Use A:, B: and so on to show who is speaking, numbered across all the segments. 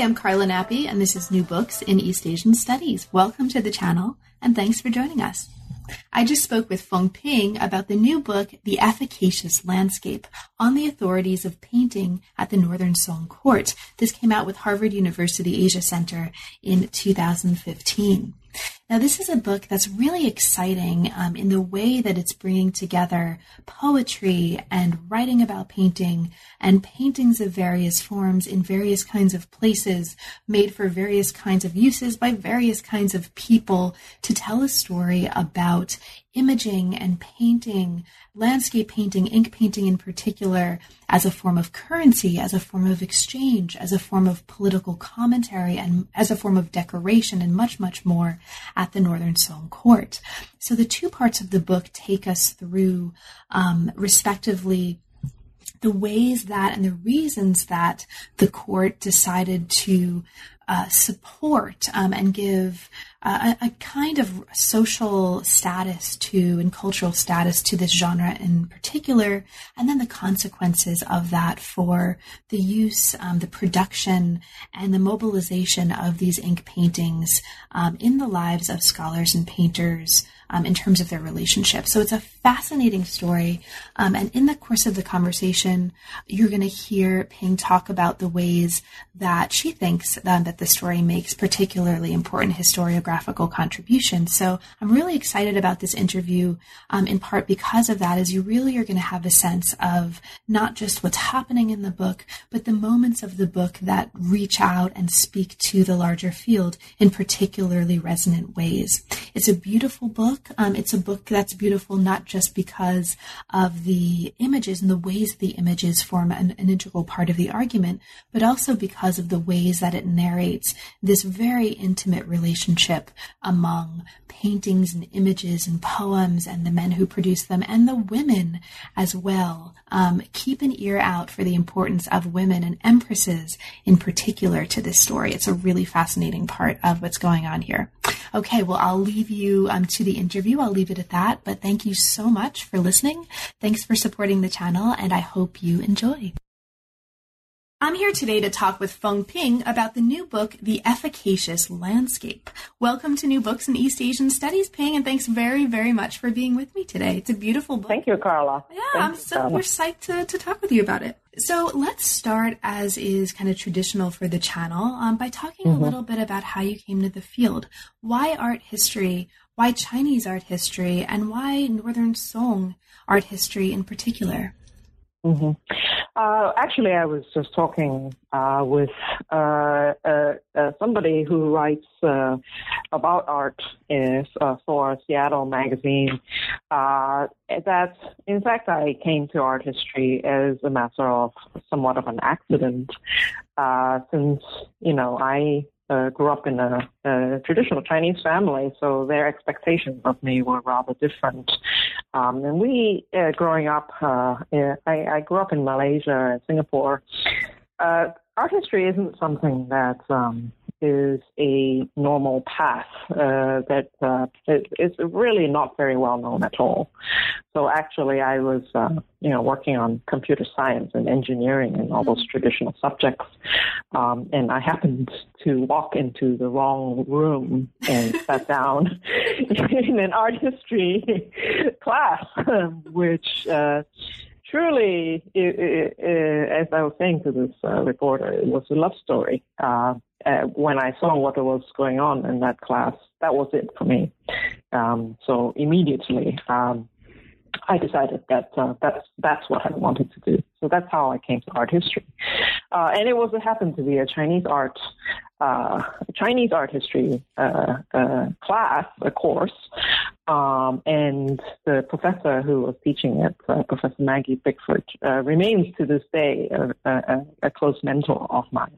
A: I'm Carla Nappi, and this is New Books in East Asian Studies. Welcome to the channel, and thanks for joining us. I just spoke with Foong Ping about the new book, The Efficacious Landscape, on the authorities of painting at the Northern Song Court. This came out with Harvard University Asia Center in 2015. Now, this is a book that's really exciting um, in the way that it's bringing together poetry and writing about painting and paintings of various forms in various kinds of places, made for various kinds of uses by various kinds of people to tell a story about imaging and painting, landscape painting, ink painting in particular, as a form of currency, as a form of exchange, as a form of political commentary, and as a form of decoration, and much, much more at the Northern Song Court. So the two parts of the book take us through, um, respectively, the ways that and the reasons that the court decided to uh, support um, and give a, a, kind of social status to and cultural status to this genre in particular, and then the consequences of that for the use, um, the production, and the mobilization of these ink paintings um, in the lives of scholars and painters um, in terms of their relationship. So it's a fascinating story. Um, and in the course of the conversation, you're going to hear Ping talk about the ways that she thinks um, that the story makes particularly important historiographical contributions. So I'm really excited about this interview, um, in part because of that, as you really are going to have a sense of not just what's happening in the book, but the moments of the book that reach out and speak to the larger field in particularly resonant ways. It's a beautiful book book. Um, it's a book that's beautiful not just because of the images and the ways the images form an, an integral part of the argument, but also because of the ways that it narrates this very intimate relationship among paintings and images and poems and the men who produce them and the women as well. Um, keep an ear out for the importance of women and empresses in particular to this story. It's a really fascinating part of what's going on here. Okay, well, I'll leave you um, to the interview. I'll leave it at that. But thank you so much for listening. Thanks for supporting the channel, and I hope you enjoy. I'm here today to talk with Foong Ping about the new book, The Efficacious Landscape. Welcome to New Books in East Asian Studies, Ping, and thanks very, very much for being with me today. It's a beautiful book.
B: Thank you, Carla.
A: Yeah,
B: Thank
A: I'm so we're psyched to, to talk with you about it. So let's start, as is kind of traditional for the channel, um, by talking mm-hmm. a little bit about how you came to the field. Why art history? Why Chinese art history? And why Northern Song art history in particular?
B: Mm-hmm. Uh, actually, I was just talking uh, with uh, uh, uh somebody who writes uh, about art is, for Seattle magazine. that, in fact, I came to art history as a matter of somewhat of an accident, since you know I uh, grew up in a, a, traditional Chinese family, so their expectations of me were rather different. Um, and we, uh, growing up, uh, I, I, grew up in Malaysia and Singapore. Uh, art history isn't something that um, is a normal path uh, that uh, is really not very well known at all. So actually, I was, uh, you know, working on computer science and engineering and all those traditional subjects, um, and I happened to walk into the wrong room and sat down in an art history class, which. Truly, it, it, it, as I was saying to this uh, reporter, it was a love story. Uh, uh, when I saw what was going on in that class, that was it for me. Um, so immediately, um, I decided that uh, that's that's what I wanted to do. So that's how I came to art history. Uh, and it was it happened to be a Chinese art uh, Chinese art history uh, uh, class, a course, um, and the professor who was teaching it, uh, Professor Maggie Bickford, uh, remains to this day a, a, a close mentor of mine.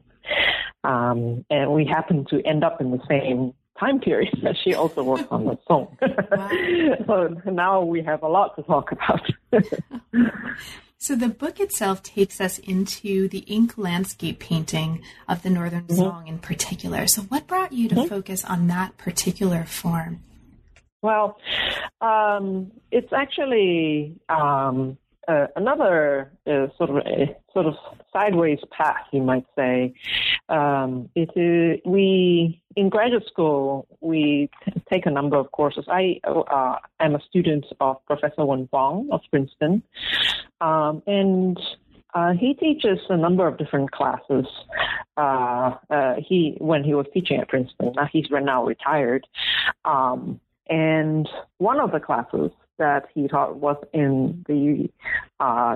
B: Um, and we happen to end up in the same time period that she also worked on the song. so now we have a lot to talk about.
A: so the book itself takes us into the ink landscape painting of the Northern mm-hmm. Song in particular. So what brought you to mm-hmm. focus on that particular form?
B: Well, um, it's actually um, uh, another uh, sort of a, sort of sideways path, you might say. Um, it is, we in graduate school we take a number of courses. I uh, am a student of Professor Wen Fong of Princeton, um, and uh, he teaches a number of different classes. Uh, uh, he when he was teaching at Princeton, now he's now retired, um, and one of the classes that he taught was in the uh,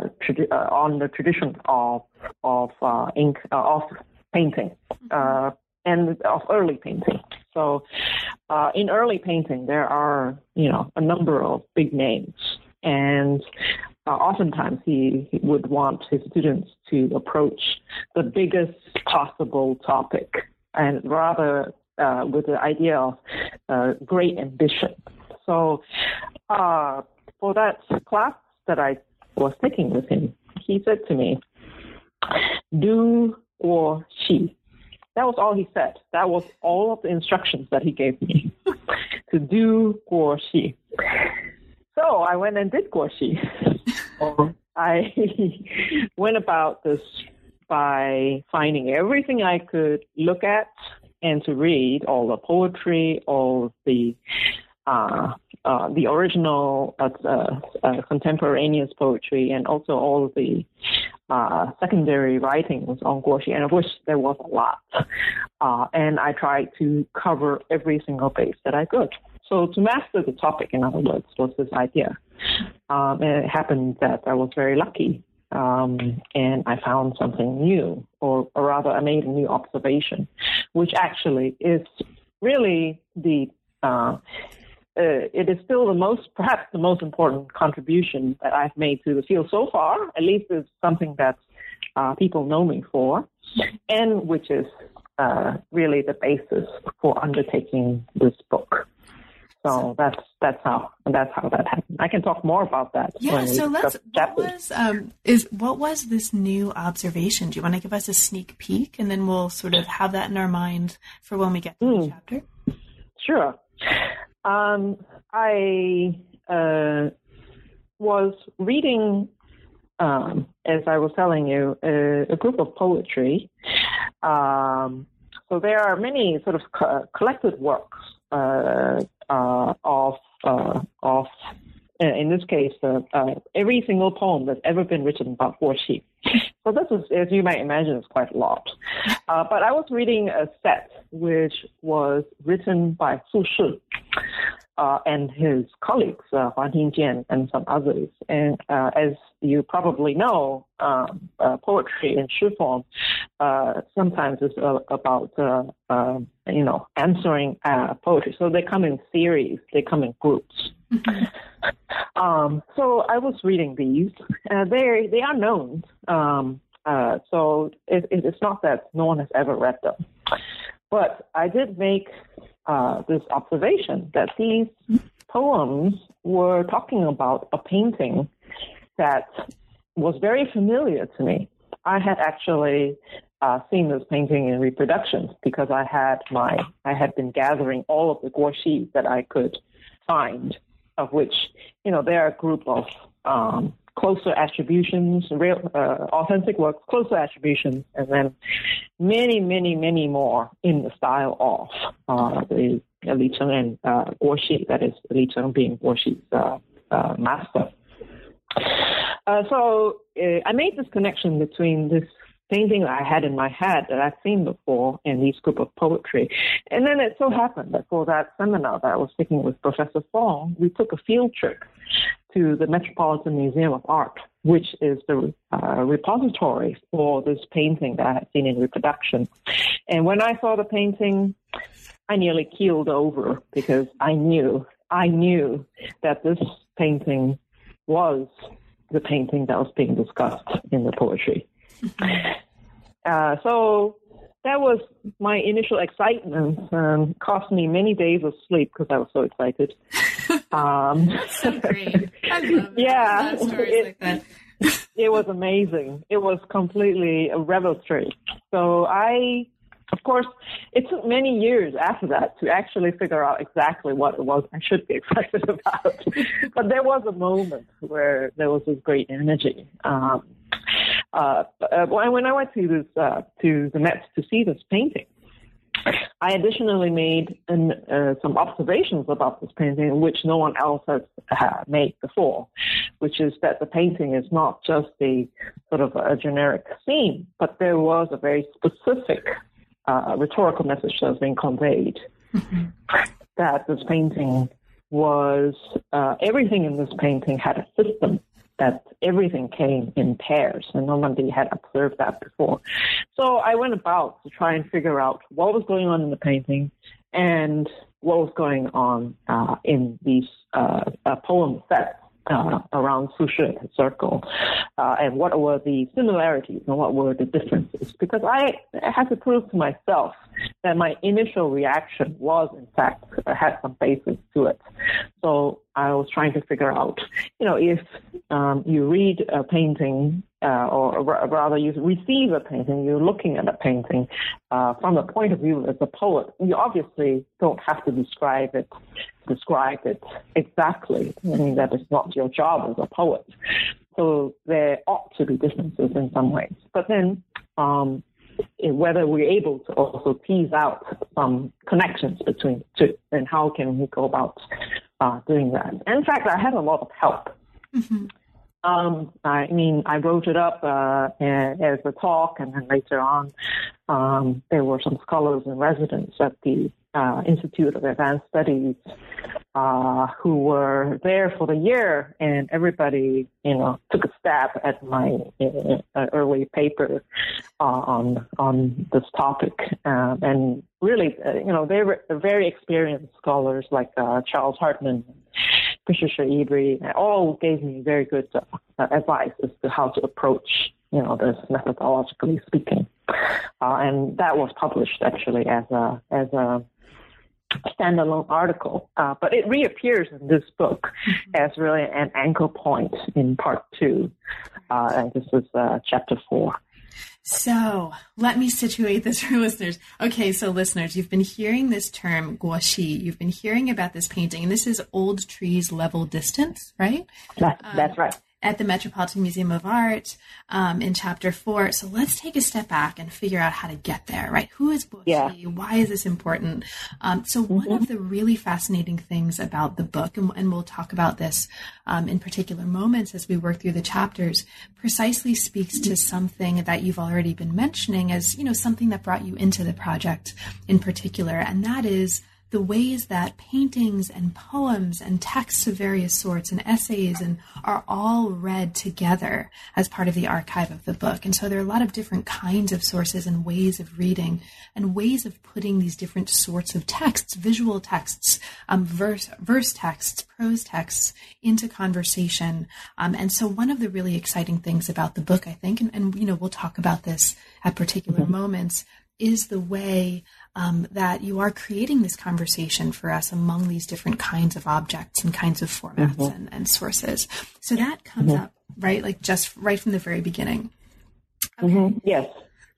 B: uh, on the tradition of of uh, ink uh, of painting uh, and of early painting. So uh, in early painting, there are you know a number of big names, and oftentimes he, he would want his students to approach the biggest possible topic and rather uh, with the idea of uh, great ambition. So uh, for that class that I was taking with him, he said to me, do Guo Xi. That was all he said. That was all of the instructions that he gave me to do Guo Xi. So I went and did Guoxi. I went about this by finding everything I could look at and to read all the poetry, all the uh, uh, the original uh, uh, uh, contemporaneous poetry and also all the secondary writings on Guoxi, and of which there was a lot. and I tried to cover every single base that I could. So to master the topic, in other words, was this idea. Um, and it happened that I was very lucky um, and I found something new, or, or, rather, I made a new observation, which actually is really the uh, uh, it is still the most, perhaps the most important contribution that I've made to the field so far. At least it's something that uh, people know me for, and which is uh, really the basis for undertaking this book. So that's that's how that's how that happened. I can talk more about that.
A: Yeah. So let's. What was um is what was this new observation? Do you want to give us a sneak peek, and then we'll sort of have that in our mind for when we get to mm. the hmm. chapter?
B: Sure. Um, I uh, was reading, um, as I was telling you, a, a group of poetry. Um, so there are many sort of co- collected works uh, uh, of uh, of in this case, uh, uh, every single poem that's ever been written about Guoxi. So this is, as you might imagine, is quite a lot. Uh, but I was reading a set which was written by Su Shi uh, and his colleagues, uh, Huang Tingjian and some others. And uh, as you probably know, um, uh, poetry in Shi form uh, sometimes is uh, about, uh, um, you know, answering uh, poetry. So they come in series, they come in groups. Mm-hmm. um, so I was reading these. Uh, they they are known. Um, uh, so it, it, it's not that no one has ever read them. But I did make uh, this observation that these poems were talking about a painting that was very familiar to me. I had actually uh, seen this painting in reproductions because I had my I had been gathering all of the guoxi that I could find, of which you know there are a group of um, closer attributions, real uh, authentic works, closer attributions, and then many, many, many more in the style of uh, the Li Cheng and uh, Guoxi, that is Li Cheng being Guoxi's uh, uh, master. Uh, so uh, I made this connection between this painting that I had in my head that I'd seen before in these group of poetry. And then it so happened that for that seminar that I was taking with Professor Fong, we took a field trip to the Metropolitan Museum of Art, which is the uh, repository for this painting that I had seen in reproduction. And when I saw the painting, I nearly keeled over because I knew, I knew that this painting was the painting that was being discussed in the poetry. Uh, so that was my initial excitement and cost me many days of sleep because I was so excited.
A: Um, so great. I love
B: yeah,
A: it, like that.
B: it was amazing. It was completely a revelatory. So I, of course, it took many years after that to actually figure out exactly what it was I should be excited about. but there was a moment where there was this great energy. Um, uh, uh when I went to this uh, to the Met to see this painting, I additionally made an, uh, some observations about this painting, which no one else has uh, made before, which is that the painting is not just a sort of a generic theme, but there was a very specific uh, rhetorical message that was being conveyed. Mm-hmm. That this painting was uh, everything in this painting had a system that everything came in pairs, and nobody had observed that before. So I went about to try and figure out what was going on in the painting and what was going on uh, in these uh, uh, poem sets uh, around Su Shi circle, uh, and what were the similarities and what were the differences. Because I had to prove to myself that my initial reaction was, in fact, had some basis to it. So I was trying to figure out, you know, if um, you read a painting uh, or rather you receive a painting, you're looking at a painting uh, from the point of view as a poet. You obviously don't have to describe it, describe it exactly. I mean, that is not your job as a poet. So there ought to be differences in some ways. But then, um, whether we're able to also tease out some connections between the two, and how can we go about uh, doing that? in fact, I had a lot of help. Mm-hmm. Um, I mean, I wrote it up uh, as a talk, and then later on, um, there were some scholars in residence at the uh, Institute of Advanced Studies uh, who were there for the year, and everybody, you know, took a stab at my uh, early paper uh, on on this topic, um, and really, uh, you know, they were very experienced scholars like Charles Hartman Patricia Ebrey, all gave me very good uh, advice as to how to approach, you know, this methodologically speaking. Uh, and that was published actually as a as a standalone article, uh, but it reappears in this book mm-hmm. as really an anchor point in part two, uh, and this is uh, chapter four.
A: So let me situate this for listeners. Okay, so listeners, you've been hearing this term guoxi. You've been hearing about this painting, and this is old trees level distance, right?
B: That, that's um, right
A: at the Metropolitan Museum of Art um, in chapter four. So let's take a step back and figure out how to get there, right? Who is Guoxi? Yeah. Why is this important? Um, so mm-hmm. one of the really fascinating things about the book, and, and we'll talk about this um, in particular moments as we work through the chapters, precisely speaks to something that you've already been mentioning as, you know, something that brought you into the project in particular, and that is the ways that paintings and poems and texts of various sorts and essays and are all read together as part of the archive of the book. And so there are a lot of different kinds of sources and ways of reading and ways of putting these different sorts of texts, visual texts, um, verse, verse texts, prose texts into conversation. Um, and so one of the really exciting things about the book, I think, and, and you know, we'll talk about this at particular mm-hmm. moments, is the way um, that you are creating this conversation for us among these different kinds of objects and kinds of formats mm-hmm. and, and, sources. So that comes mm-hmm. up, right? Like just right from the very beginning.
B: Okay. Mm-hmm. Yes.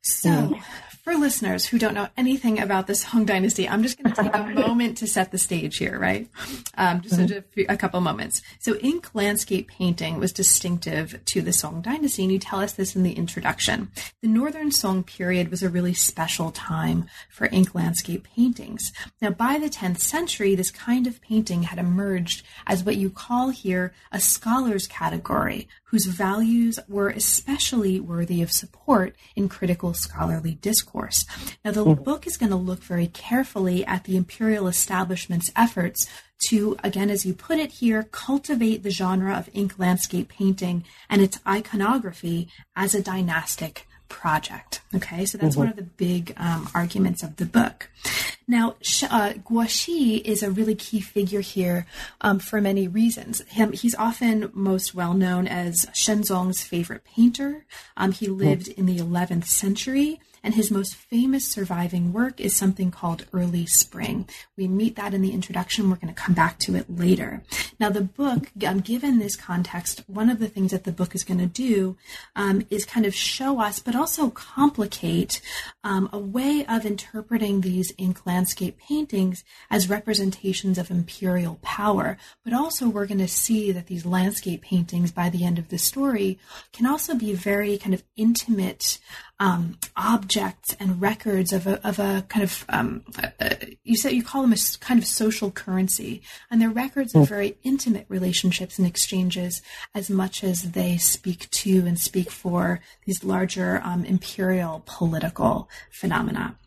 A: So, mm-hmm for listeners who don't know anything about this Song Dynasty, I'm just going to take a moment to set the stage here, right? Um, just mm-hmm. a, few, a, couple moments. So, ink landscape painting was distinctive to the Song Dynasty, and you tell us this in the introduction. The Northern Song period was a really special time for ink landscape paintings. Now, by the 10th century, this kind of painting had emerged as what you call here a scholar's category whose values were especially worthy of support in critical scholarly discourse. Now, the mm. book is going to look very carefully at the imperial establishment's efforts to, again, as you put it here, cultivate the genre of ink landscape painting and its iconography as a dynastic project. Okay, so that's mm-hmm. one of the big um, arguments of the book. Now, uh, Guoxi is a really key figure here um, for many reasons. Him, he's often most well known as Shenzong's favorite painter. Um, he lived in the 11th century and his most famous surviving work is something called Early Spring. We meet that in the introduction. We're going to come back to it later. Now, the book, um, given this context, one of the things that the book is going to do um, is kind of show us, but also complicate um, a way of interpreting these ink landscape paintings as representations of imperial power. But also, we're going to see that these landscape paintings, by the end of the story, can also be very kind of intimate um, objects and records of a, of a kind of um, uh, you said you call them a kind of social currency, and they're records of hmm. very intimate relationships and exchanges as much as they speak to and speak for these larger um, imperial political phenomena.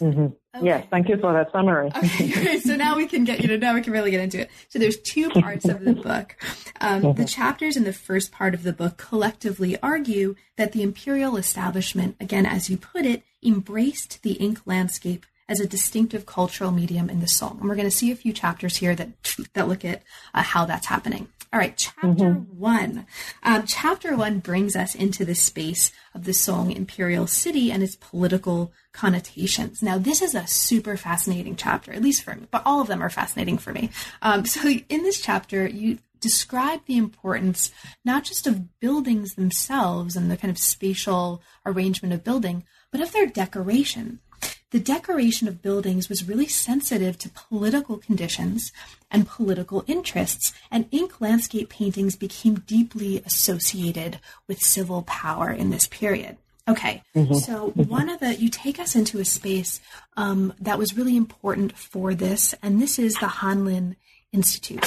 B: Mm-hmm. Okay. Yes, thank you for that summary.
A: okay, so now we can get you know now we can really get into it. So there's two parts of the book. Um, mm-hmm. The chapters in the first part of the book collectively argue that the imperial establishment, again as you put it, embraced the ink landscape as a distinctive cultural medium in the Song. And we're going to see a few chapters here that that look at uh, how that's happening. All right, chapter mm-hmm. one. Um, chapter one brings us into the space of the Song imperial city and its political connotations. Now, this is a super fascinating chapter, at least for me, but all of them are fascinating for me. Um, so, in this chapter, you describe the importance not just of buildings themselves and the kind of spatial arrangement of building, but of their decoration the decoration of buildings was really sensitive to political conditions and political interests, and ink landscape paintings became deeply associated with civil power in this period. Okay, mm-hmm. so mm-hmm. one of the, you take us into a space um, that was really important for this, and this is the Hanlin Institute.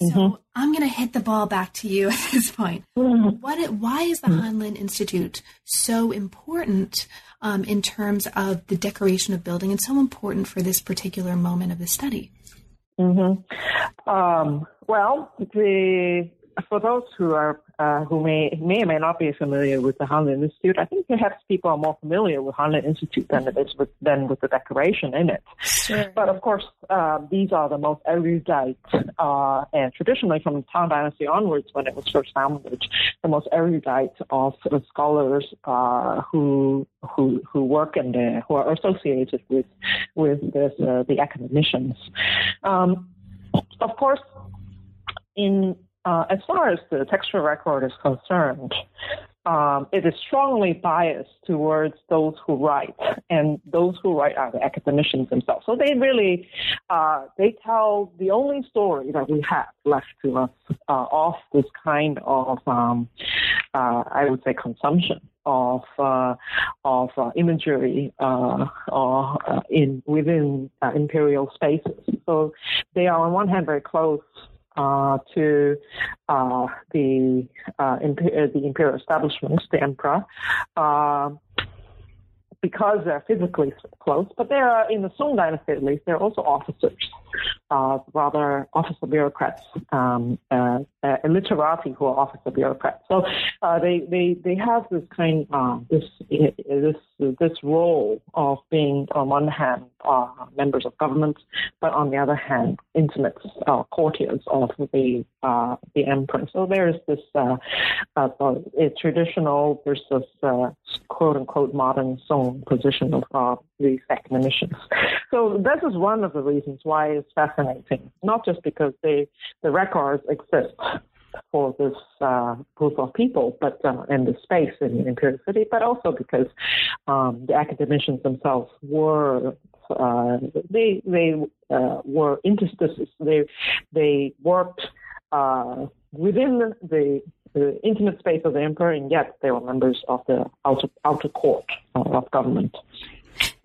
A: So mm-hmm. I'm going to hit the ball back to you at this point. Mm-hmm. What? Why is the mm-hmm. Hanlin Institute so important um, in terms of the decoration of building and so important for this particular moment of the study?
B: Mm-hmm. Um, well, the for those who are uh, who may may or may not be familiar with the Hanlin Institute, I think perhaps people are more familiar with Hanlin Institute than it is with than with the decoration in it. Sure. But of course, uh, these are the most erudite uh, and traditionally from the Tang Dynasty onwards, when it was first founded, the most erudite of scholars uh, who who who work in there, who are associated with with this, uh, the academicians. Um, of course, in uh, as far as the textual record is concerned, um, it is strongly biased towards those who write, and those who write are the academicians themselves. So they really uh, they tell the only story that we have left to us uh, of this kind of um, uh, I would say consumption of uh, of uh, imagery uh, in within imperial spaces. So they are on one hand very close uh, to uh, the uh, the imperial establishment, the emperor, uh, because they're physically close. But they are in the Song dynasty, at least, they're also officers uh, rather officer bureaucrats, um, uh, uh, literati who are officer bureaucrats. So uh, they, they they have this kind uh, this this this role of being on one hand uh, members of government, but on the other hand intimate uh, courtiers of the the emperor. So there is this traditional versus quote unquote modern Song position of these academicians. So this is one of the reasons why it's fascinating, not just because they, the records exist for this uh, group of people, but uh, in the space in Imperial City, but also because um, the academicians themselves were uh, they they uh, were interstices. They they worked uh, within the, the, intimate space of the emperor, and yet they were members of the outer outer court of government.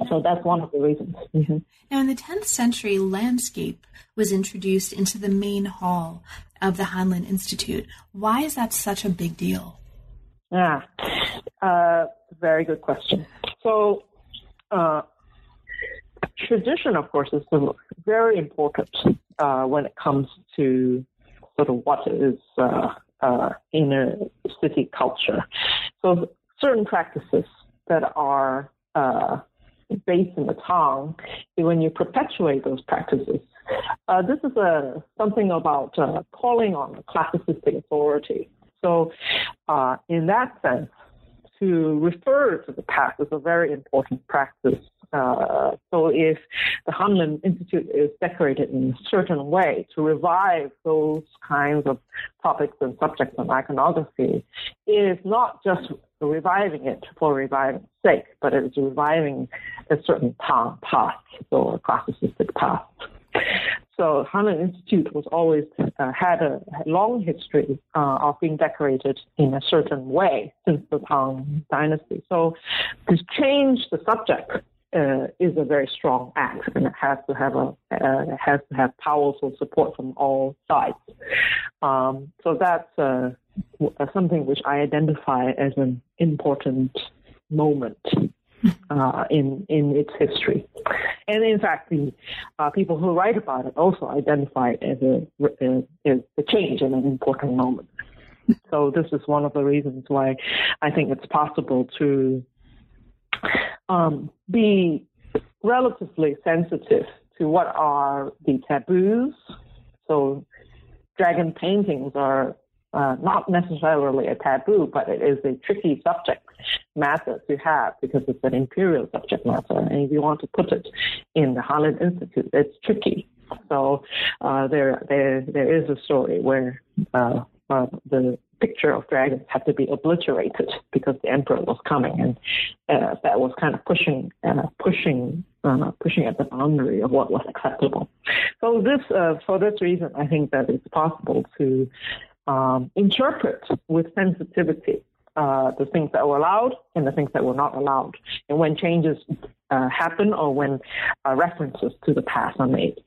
B: So that's one of the reasons. Mm-hmm.
A: Now, in the 10th century, landscape was introduced into the main hall of the Hanlin Institute. Why is that such a big deal?
B: Yeah, uh, very good question. So, uh, tradition, of course, is very important uh, when it comes to sort of what is uh, uh, in a city culture. So, certain practices that are uh, based in the town, when you perpetuate those practices, uh, this is a, something about uh, calling on a classicistic authority. So, uh, in that sense, to refer to the past is a very important practice. Uh, so if the Hanlin Institute is decorated in a certain way to revive those kinds of topics and subjects on iconography, it is not just reviving it for reviving sake, but it's reviving a certain past or classicistic past. So Hanlin Institute was always uh, had a long history uh, of being decorated in a certain way since the Tang Dynasty. So to change the subject uh, is a very strong act, and it has to have a uh, has to have powerful support from all sides. Um, so that's uh, something which I identify as an important moment uh, in in its history. And in fact, the uh, people who write about it also identify it as a, as a change and an important moment. So this is one of the reasons why I think it's possible to um, be relatively sensitive to what are the taboos. So dragon paintings are uh, not necessarily a taboo, but it is a tricky subject matter to have because it's an imperial subject matter. And if you want to put it in the Hanlin Institute, it's tricky. So uh, there, there, there is a story where uh, uh, the picture of dragons had to be obliterated because the emperor was coming, and uh, that was kind of pushing, uh, pushing, uh, pushing at the boundary of what was acceptable. So this, uh, for this reason, I think that it's possible to um, interpret with sensitivity uh, the things that were allowed and the things that were not allowed, and when changes uh, happen or when uh, references to the past are made.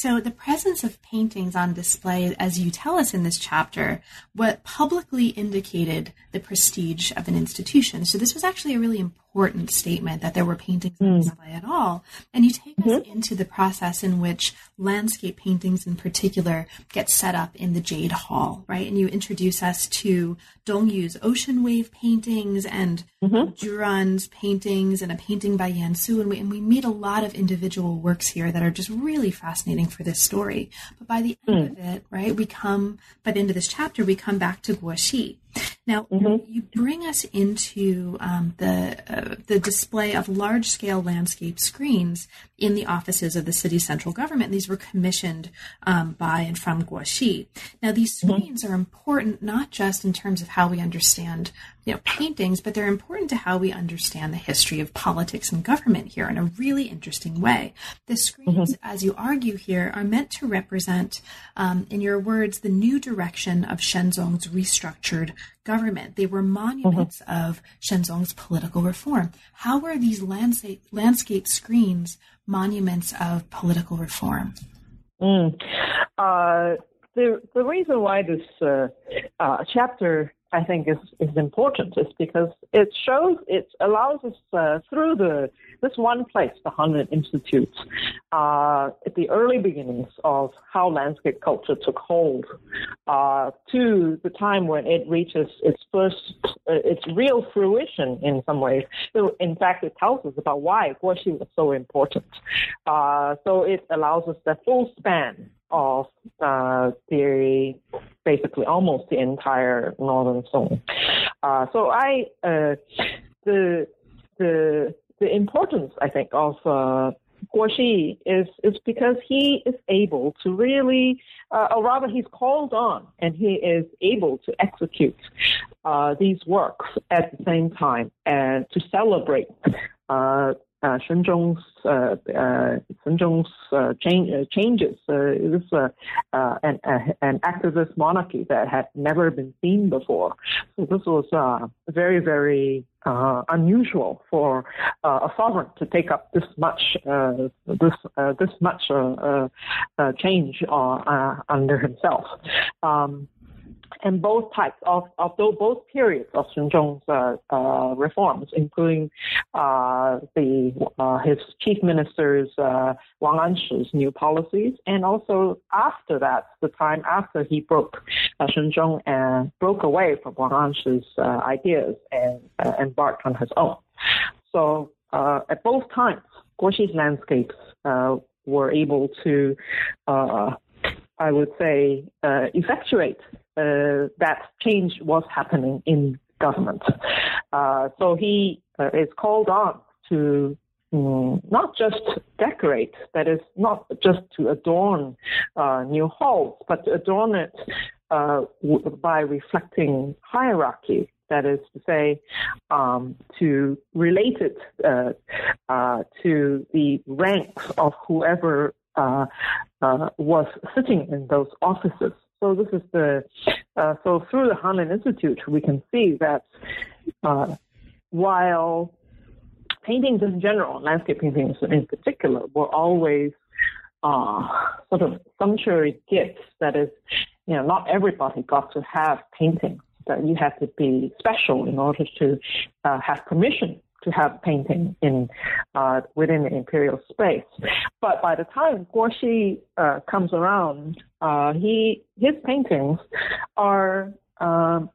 A: So, the presence of paintings on display, as you tell us in this chapter, what publicly indicated the prestige of an institution. So, this was actually a really important statement that there were paintings on mm. display at all. And you take mm-hmm. us into the process in which landscape paintings, in particular, get set up in the Jade Hall, right? And you introduce us to Dong Yu's ocean wave paintings and mm-hmm. Zhu paintings and a painting by Yan Su. And we, and we meet a lot of individual works here that are just really fascinating for this story. But by the end mm. of it, right, we come, by the end of this chapter, we come back to Guoxi. Now, mm-hmm. you bring us into um, the uh, the display of large scale landscape screens in the offices of the city's central government. These were commissioned um, by and from Guoxi. Now, these mm-hmm. screens mm-hmm. are important not just in terms of how we understand you know paintings, but they're important to how we understand the history of politics and government here in a really interesting way. The screens, mm-hmm. as you argue here, are meant to represent, um, in your words, the new direction of Shenzong's restructured government. They were monuments mm-hmm. of Shenzong's political reform. How were these landscape, landscape screens monuments of political reform?
B: Mm. Uh, the, the reason why this uh, uh, chapter I think is is important is because it shows it allows us uh, through the this one place, the Hanlin Institute, uh, at the early beginnings of how landscape culture took hold, uh, to the time when it reaches its first uh, its real fruition in some ways. So in fact, it tells us about why Guoxi was so important. Uh, so it allows us the full span of uh, the basically almost the entire northern Song. Uh, so I uh, the the the importance I think of uh, Guoxi is is because he is able to really, uh, or rather, he's called on and he is able to execute uh, these works at the same time and to celebrate uh, uh, uh, uh, change, uh, changes. Uh, it was uh, uh, an, uh, an activist monarchy that had never been seen before. So this was uh, very, very uh, unusual for uh, a sovereign to take up this much uh, this uh, this much uh, uh, change under himself. Um, and both types of, although both periods of Shenzong's uh, uh, reforms, including uh, the his chief minister's Wang Anshi's new policies, and also after that, the time after he broke Shenzong and broke away from Wang Anshi's ideas and embarked on his own. So at both times, Guoxi's landscapes were able to I would say, uh, effectuate uh, that change was happening in government. Uh, so he uh, is called on to um, not just decorate, that is, not just to adorn uh, new halls, but to adorn it uh, w- by reflecting hierarchy that is to say, um, to relate it uh, to the ranks of whoever was sitting in those offices. So this is the uh, so through the Hanlin Institute, we can see that uh, while paintings in general, landscape paintings in particular, were always uh, sort of sumptuary gifts. That is, you know, not everybody got to have paintings. That you had to be special in order to uh, have permission to have painting in uh, within the imperial space. But by the time Guoxi uh, comes around, uh, he his paintings are um,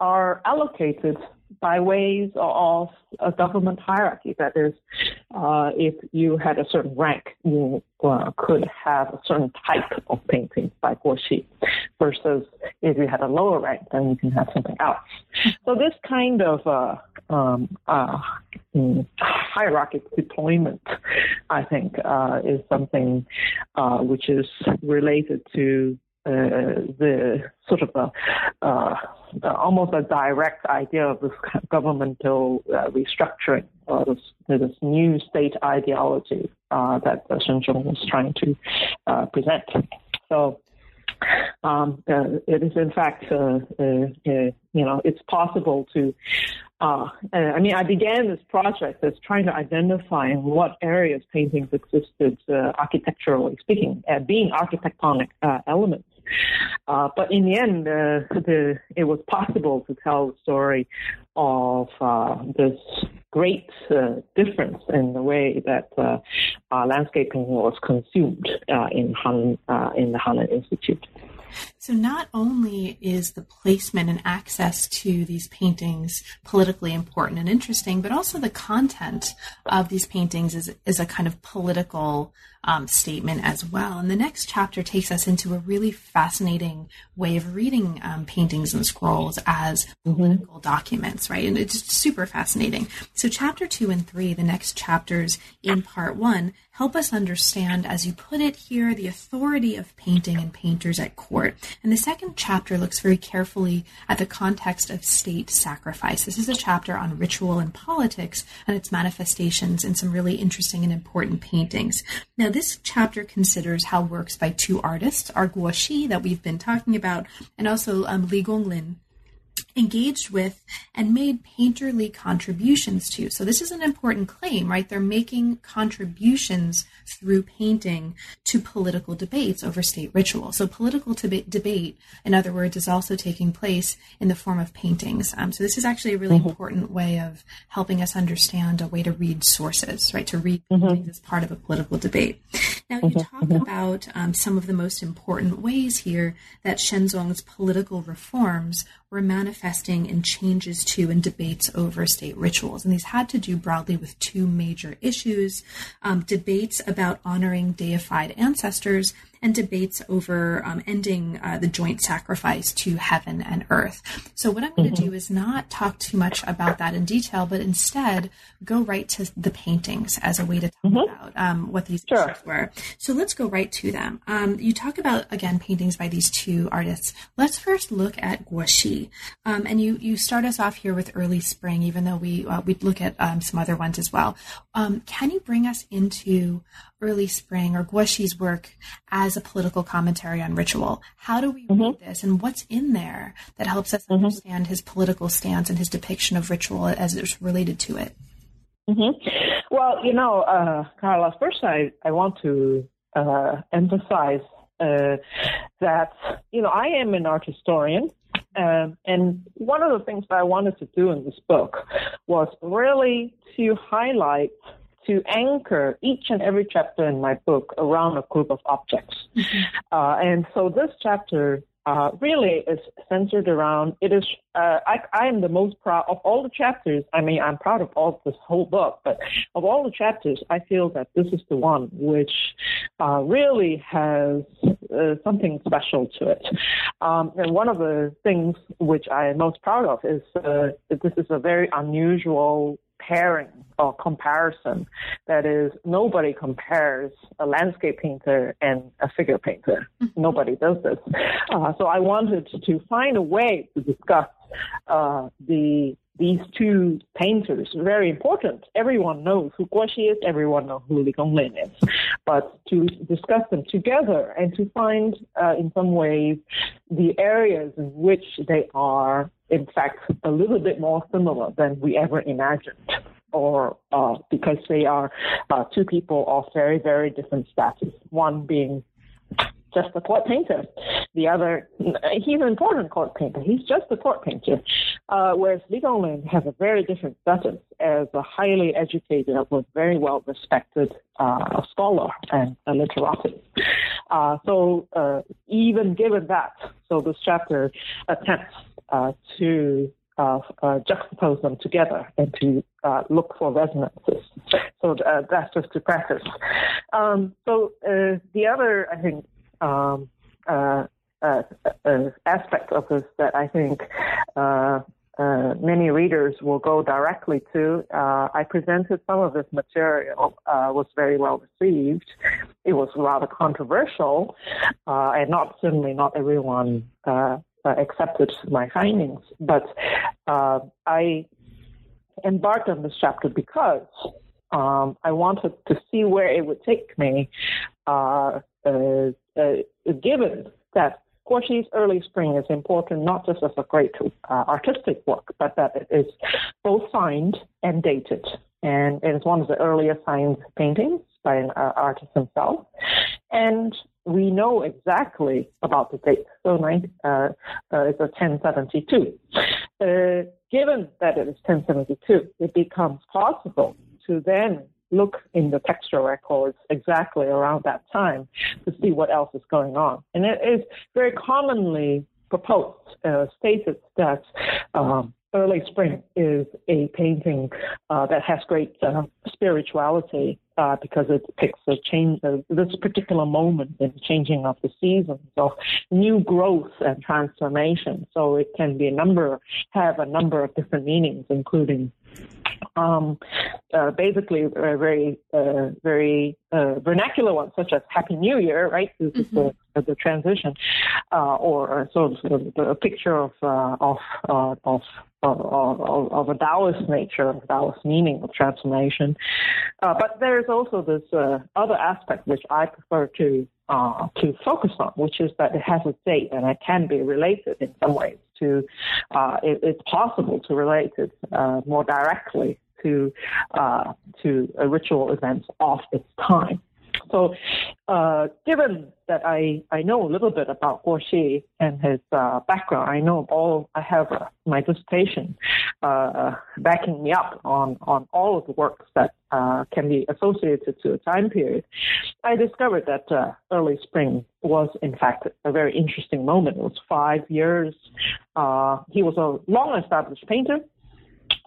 B: are allocated by ways of a government hierarchy. That is, uh, if you had a certain rank, you uh, could have a certain type of painting by Guoxi, versus if you had a lower rank, then you can have something else. So this kind of uh, um, uh, mm, hierarchical deployment, I think, uh, is something uh, which is related to uh, the sort of a, uh, almost a direct idea of this governmental uh, restructuring or this, this, new state ideology that Shenzong was trying to present. So um, uh, it is in fact, uh, uh, you know, it's possible to. I mean, I began this project as trying to identify in what areas paintings existed architecturally speaking, being architectonic elements. Uh, but in the end, uh, the, it was possible to tell the story of uh, this great uh, difference in the way that uh, landscaping was consumed in Han, in the Hanlin Institute.
A: So not only is the placement and access to these paintings politically important and interesting, but also the content of these paintings is, is a kind of political um, statement as well. And the next chapter takes us into a really fascinating way of reading um, paintings and scrolls as mm-hmm. political documents, right? And it's super fascinating. So chapter two and three, the next chapters in part one, help us understand, as you put it here, the authority of painting and painters at court. And the second chapter looks very carefully at the context of state sacrifice. This is a chapter on ritual and politics and its manifestations in some really interesting and important paintings. Now, this chapter considers how works by two artists, our Guoxi that we've been talking about, and also um, Li Gonglin, engaged with and made painterly contributions to. So this is an important claim, right? They're making contributions through painting to political debates over state ritual. So political deba- debate, in other words, is also taking place in the form of paintings. Um, so this is actually a really mm-hmm. important way of helping us understand a way to read sources, right? To read mm-hmm. paintings as part of a political debate. Now you mm-hmm. talk mm-hmm. about um, some of the most important ways here that Shenzong's political reforms were manifesting in changes to and debates over state rituals. And these had to do broadly with two major issues um, debates about honoring deified ancestors and debates over um, ending uh, the joint sacrifice to heaven and earth. So, what I'm going to mm-hmm. do is not talk too much about that in detail, but instead go right to the paintings as a way to talk mm-hmm. about um, what these sure. issues were. So, let's go right to them. Um, you talk about, again, paintings by these two artists. Let's first look at Guoxi. Um, and you, you start us off here with early spring, even though we, uh, we look at um, some other ones as well. Um, can you bring us into early spring or Guoxi's work as as a political commentary on ritual. How do we mm-hmm. read this, and what's in there that helps us mm-hmm. understand his political stance and his depiction of ritual as it's related to it?
B: Mm-hmm. Well, you know, uh, Carla, first I, I want to uh, emphasize uh, that, you know, I am an art historian. Um, and one of the things that I wanted to do in this book was really to highlight, to anchor each and every chapter in my book around a group of objects. Mm-hmm. Uh, and so this chapter uh, really is centered around it is uh, I, I am the most proud of all the chapters i mean i'm proud of all this whole book but of all the chapters i feel that this is the one which uh, really has uh, something special to it um, and one of the things which i am most proud of is uh, that this is a very unusual pairing or comparison. That is, nobody compares a landscape painter and a figure painter. Mm-hmm. Nobody does this. Uh, so I wanted to find a way to discuss uh, the these two painters very important. Everyone knows who Guo Xi is, everyone knows who Li Gonglin is. But to discuss them together and to find, uh, in some ways, the areas in which they are, in fact, a little bit more similar than we ever imagined. Or uh, because they are uh, two people of very, very different status. One being just a court painter. The other, he's an important court painter. He's just a court painter. Uh, whereas Gonglin has a very different status as a highly educated, but very well respected uh, scholar and a literati. Uh, so uh, even given that, so this chapter attempts to uh, uh, juxtapose them together and to uh, look for resonances. So uh, that's just to practice. Um, so the other, I think, um, uh, uh, uh, aspect of this that I think uh, uh, many readers will go directly to. Uh, I presented some of this material, was very well received. It was rather controversial, and not certainly not everyone accepted my findings. But I embarked on this chapter because um, I wanted to see where it would take me. Uh, uh, uh, given that Guo Xi's early spring is important not just as a great uh, artistic work, but that it is both signed and dated. And it is one of the earliest signed paintings by an uh, artist himself. And we know exactly about the date. So uh, uh, it's a 1072. Uh, given that it is 1072, it becomes possible to then look in the textual records exactly around that time to see what else is going on. And it is very commonly proposed, uh, stated that um, Early Spring is a painting uh, that has great uh, spirituality uh, because it depicts a change, uh, this particular moment in changing of the seasons of new growth and transformation. So it can be a number, have a number of different meanings, including um, uh, basically a very, uh, very uh, vernacular ones, such as Happy New Year, right? This mm-hmm. is the, the transition, uh, or sort of a picture of uh, of uh, of of, of, a Taoist nature, a Taoist meaning of transformation. Uh, but there's also this uh, other aspect which I prefer to uh, to focus on, which is that it has a date and it can be related in some ways to. It, it's possible to relate it more directly to uh, to ritual events of its time. So, uh, given that I, I know a little bit about Guo Xi and his uh, background, I know all, I have uh, my dissertation uh, backing me up on, on all of the works that uh, can be associated to a time period. I discovered that uh, early spring was, in fact, a very interesting moment. It was five years. he was a long established painter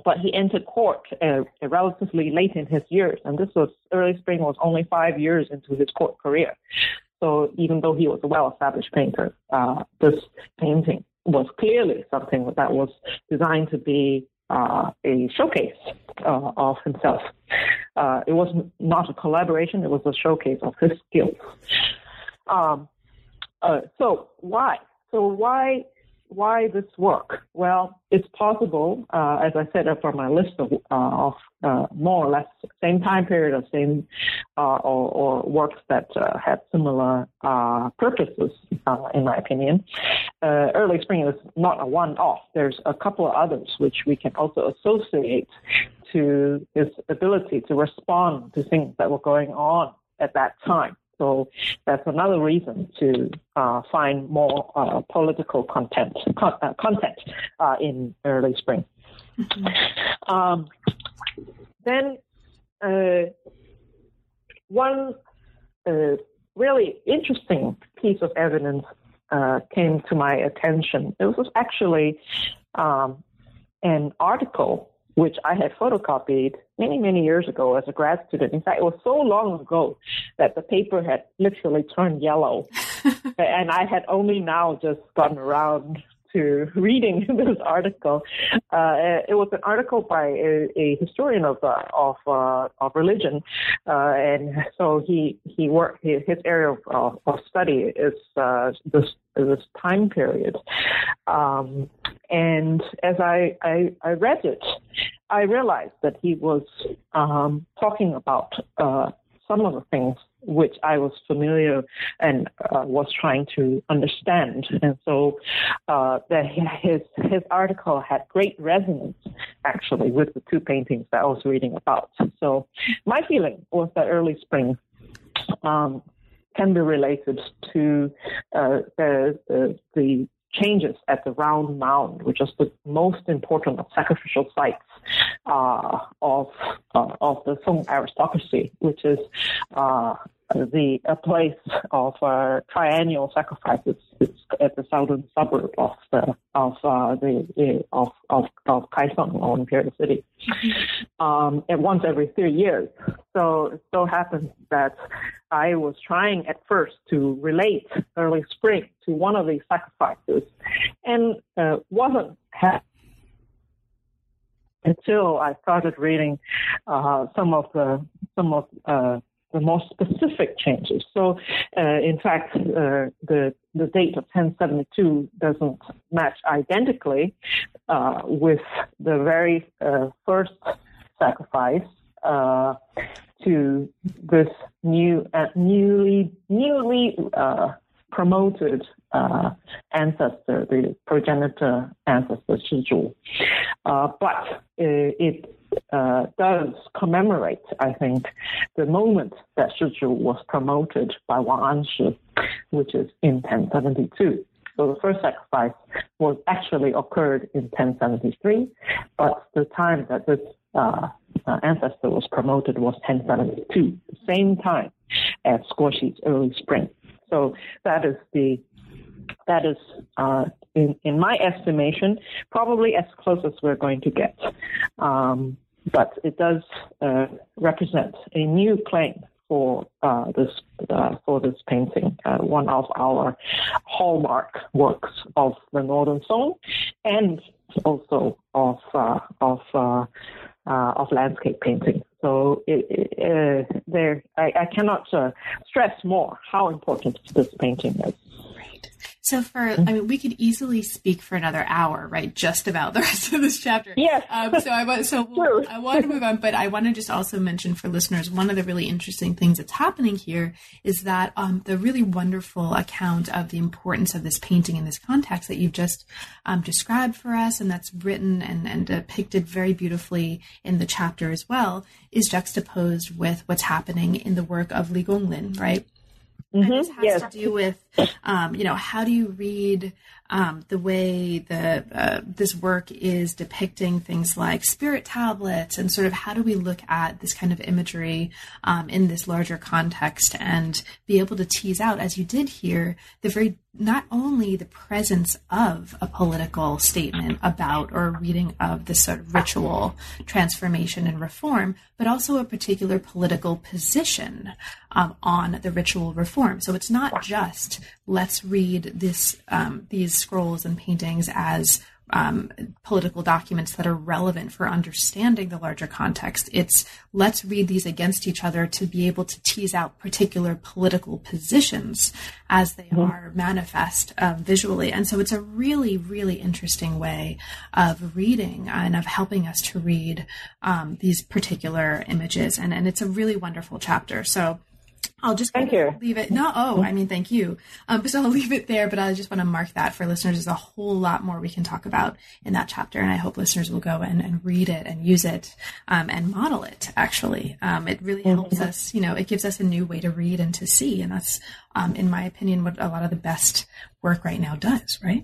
B: but he entered court uh, relatively late in his years, and this was early spring was only five years into his court career. So even though he was a well-established painter, uh, this painting was clearly something that was designed to be uh, a showcase uh, of himself. Uh, it was not a collaboration; it was a showcase of his skills. Um, uh, so why? So why why this work? Well, it's possible, uh, as I said from my list of, uh, of uh, more or less same time period or same uh, or, or, works that uh, had similar uh, purposes, in my opinion. early spring is not a one-off. There's a couple of others which we can also associate to his ability to respond to things that were going on at that time. So that's another reason to uh, find more uh, political content con- uh, content uh, in early spring. Mm-hmm. Um, then uh, one uh, really interesting piece of evidence came to my attention. It was actually um, an article which I had photocopied many, many years ago as a grad student. In fact, it was so long ago that the paper had literally turned yellow. and I had only now just gotten around to reading this article. Uh, it was an article by a, a historian of uh, of uh, of religion, uh, and so he he worked his, area of, of study is uh, this this time period. Um, and as I, I, I read it, I realized that he was um, talking about uh, some of the things which I was familiar and uh, was trying to understand. And so uh, that his his article had great resonance actually with the two paintings that I was reading about. So my feeling was that early spring um, can be related to uh, the, the, the changes at the round mound, which is the most important sacrificial sites uh, of uh, of the Song aristocracy, which is uh, the a place of uh, triennial sacrifices. It's at the southern suburb of the of uh, the, the, of of of Kaisong or Imperial City, mm-hmm. um, and once every three years. So it so happens that I was trying at first to relate early spring to one of these sacrifices, and uh, wasn't happy until I started reading uh, some of the some of uh, the more specific changes. So, uh, in fact, uh, the the date of 1072 doesn't match identically uh, with the very uh, first sacrifice to this new uh, newly newly promoted ancestor, the progenitor ancestor Shi Zhu. but it uh, does commemorate, I think, the moment that Shi Zhu was promoted by Wang Anshi, which is in 1072. So the first sacrifice was actually occurred in 1073, but the time that this uh, uh, ancestor was promoted was 1072, the same time as Guo Xi's early spring. So that is the that is, uh, in, in my estimation, probably as close as we're going to get. Um, but it does uh, represent a new claim for uh, this uh, for this painting, uh, one of our hallmark works of the Northern Song, and also of uh, of uh, of landscape painting. So it, it, there, I, I cannot stress more how important this painting is.
A: So for, I mean, we could easily speak for another hour, right? Just about the rest of this chapter.
B: Yes.
A: Um, so I want, so we'll, I want to move on, but I want to just also mention for listeners, one of the really interesting things that's happening here is that um, the really wonderful account of the importance of this painting in this context that you've just um, described for us, and that's written and, and depicted very beautifully in the chapter as well, is juxtaposed with what's happening in the work of Li Gonglin, right? Mm-hmm. And this has yes. to do with, um, you know, how do you read um, the way the uh, this work is depicting things like spirit tablets and sort of how do we look at this kind of imagery um, in this larger context and be able to tease out, as you did here, the very not only the presence of a political statement about or reading of this sort of ritual transformation and reform, but also a particular political position um, on the ritual reform. So it's not just let's read this um, these scrolls and paintings as um, political documents that are relevant for understanding the larger context. It's let's read these against each other to be able to tease out particular political positions as they mm-hmm. are manifest um, visually. And so it's a really, really interesting way of reading and of helping us to read um, these particular images. And, and it's a really wonderful chapter. So I'll just
B: thank you.
A: leave it. No, oh, I mean, thank you. Um, so I'll leave it there, but I just want to mark that for listeners. There's a whole lot more we can talk about in that chapter, and I hope listeners will go and, and read it and use it um, and model it. Actually, um, it really helps mm-hmm. us. You know, it gives us a new way to read and to see, and that's, um, in my opinion, what a lot of the best work right now does. Right.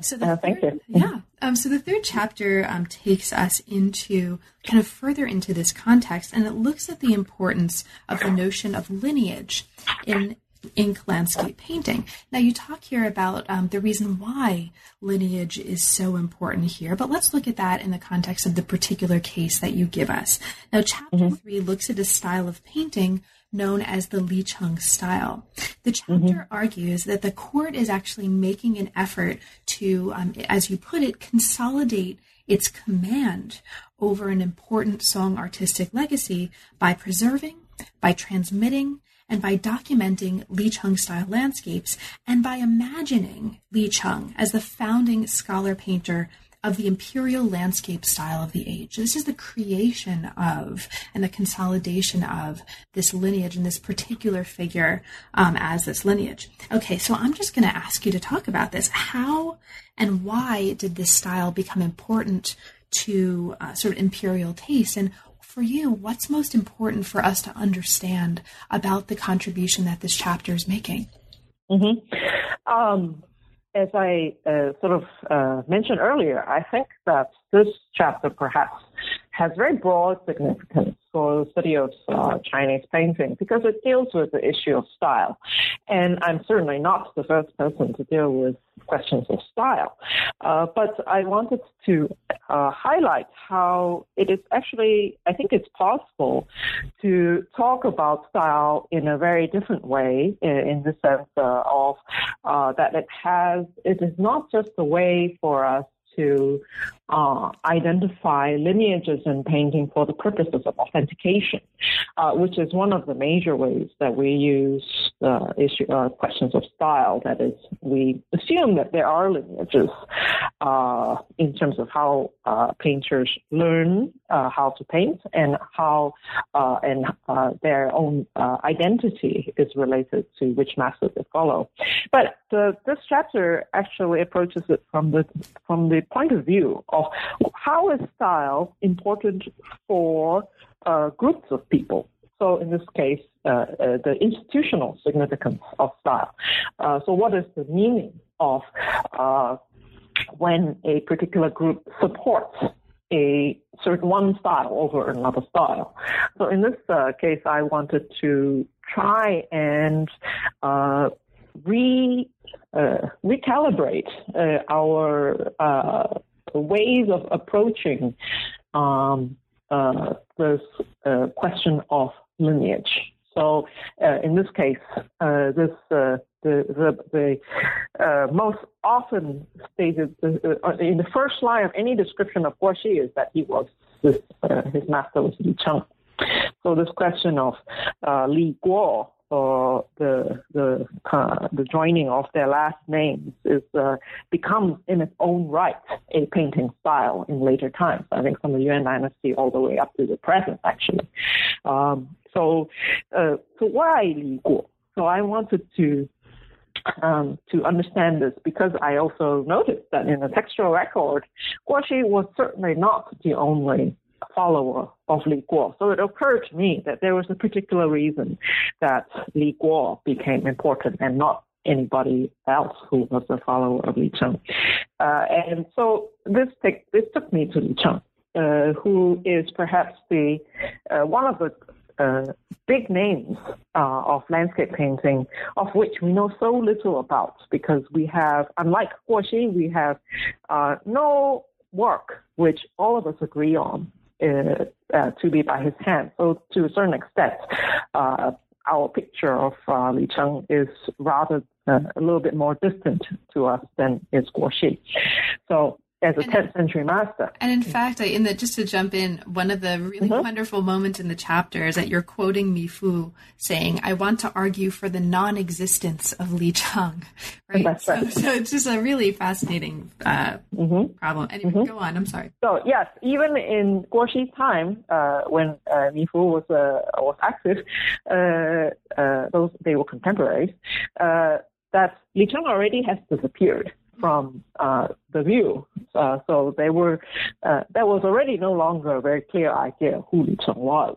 B: So the uh, thank
A: third,
B: you.
A: Yeah. Um, so the third chapter um, takes us into kind of further into this context, and it looks at the importance of the notion of lineage in ink landscape painting. Now, you talk here about um, the reason why lineage is so important here, but let's look at that in the context of the particular case that you give us. Now, chapter mm-hmm. three looks at a style of painting known as the Li Cheng style. The chapter mm-hmm. argues that the court is actually making an effort to, um, as you put it, consolidate its command over an important Song artistic legacy by preserving, by transmitting, and by documenting Li Cheng style landscapes, and by imagining Li Cheng as the founding scholar painter of the imperial landscape style of the age. This is the creation of and the consolidation of this lineage and this particular figure um, as this lineage. Okay, so I'm just going to ask you to talk about this. How and why did this style become important to uh, sort of imperial taste? And for you, what's most important for us to understand about the contribution that this chapter is making?
B: Mm-hmm. Um, as I uh, sort of uh, mentioned earlier, I think that this chapter perhaps has very broad significance for the study of uh, Chinese painting because it deals with the issue of style. And I'm certainly not the first person to deal with questions of style. Uh, but I wanted to uh, highlight how it is actually, I think it's possible to talk about style in a very different way in, in the sense uh, of uh, that it has, it is not just a way for us to uh, identify lineages in painting for the purposes of authentication, uh, which is one of the major ways that we use uh, issue uh, questions of style. That is, we assume that there are lineages uh, in terms of how uh, painters learn how to paint and how and their own identity is related to which method they follow. But this chapter actually approaches it from the from the point of view of how is style important for uh, groups of people. So in this case, uh, uh, the institutional significance of style. Uh, so what is the meaning of uh, when a particular group supports a certain one style over another style. So in this uh, case, I wanted to try and re uh, recalibrate uh, our uh, ways of approaching um, uh, this uh, question of lineage. So, uh, in this case, this the the, the most often stated in the first line of any description of Guo Xi is that he was this, his master was Li Cheng. So this question of Li Guo or the the uh, the joining of their last names is uh, becomes in its own right a painting style in later times. I think from the Yuan dynasty all the way up to the present, actually. Um, so uh, so why Li Guo? So I wanted to um, to understand this because I also noticed that in the textual record, Guo Xi was certainly not the only follower of Li Guo. So it occurred to me that there was a particular reason that Li Guo became important and not anybody else who was a follower of Li Cheng. Uh, and so this, take, this took me to Li Cheng, uh, who is perhaps the uh, one of the uh, big names uh, of landscape painting, of which we know so little about, because we have, unlike Guo Xi, we have uh, no work which all of us agree on to be by his hand. So to a certain extent, uh, our picture of uh, Li Cheng is rather uh, a little bit more distant to us than is Guo Xi. So as a 10th century master.
A: And in fact, I, in the just to jump in, one of the really mm-hmm. wonderful moments in the chapter is that you're quoting Mi Fu saying, "I want to argue for the non-existence of Li Cheng." Right. right. So, so, it's just a really fascinating uh, mm-hmm. problem. Anyway, mm-hmm. go on. I'm sorry.
B: So yes, even in Guo Xi's time, uh, when uh, Mi Fu was uh, was active, uh, uh, those they were contemporaries. that Li Cheng already has disappeared from uh, the view. Uh, so they were, uh, there was already no longer a very clear idea who Li Cheng was.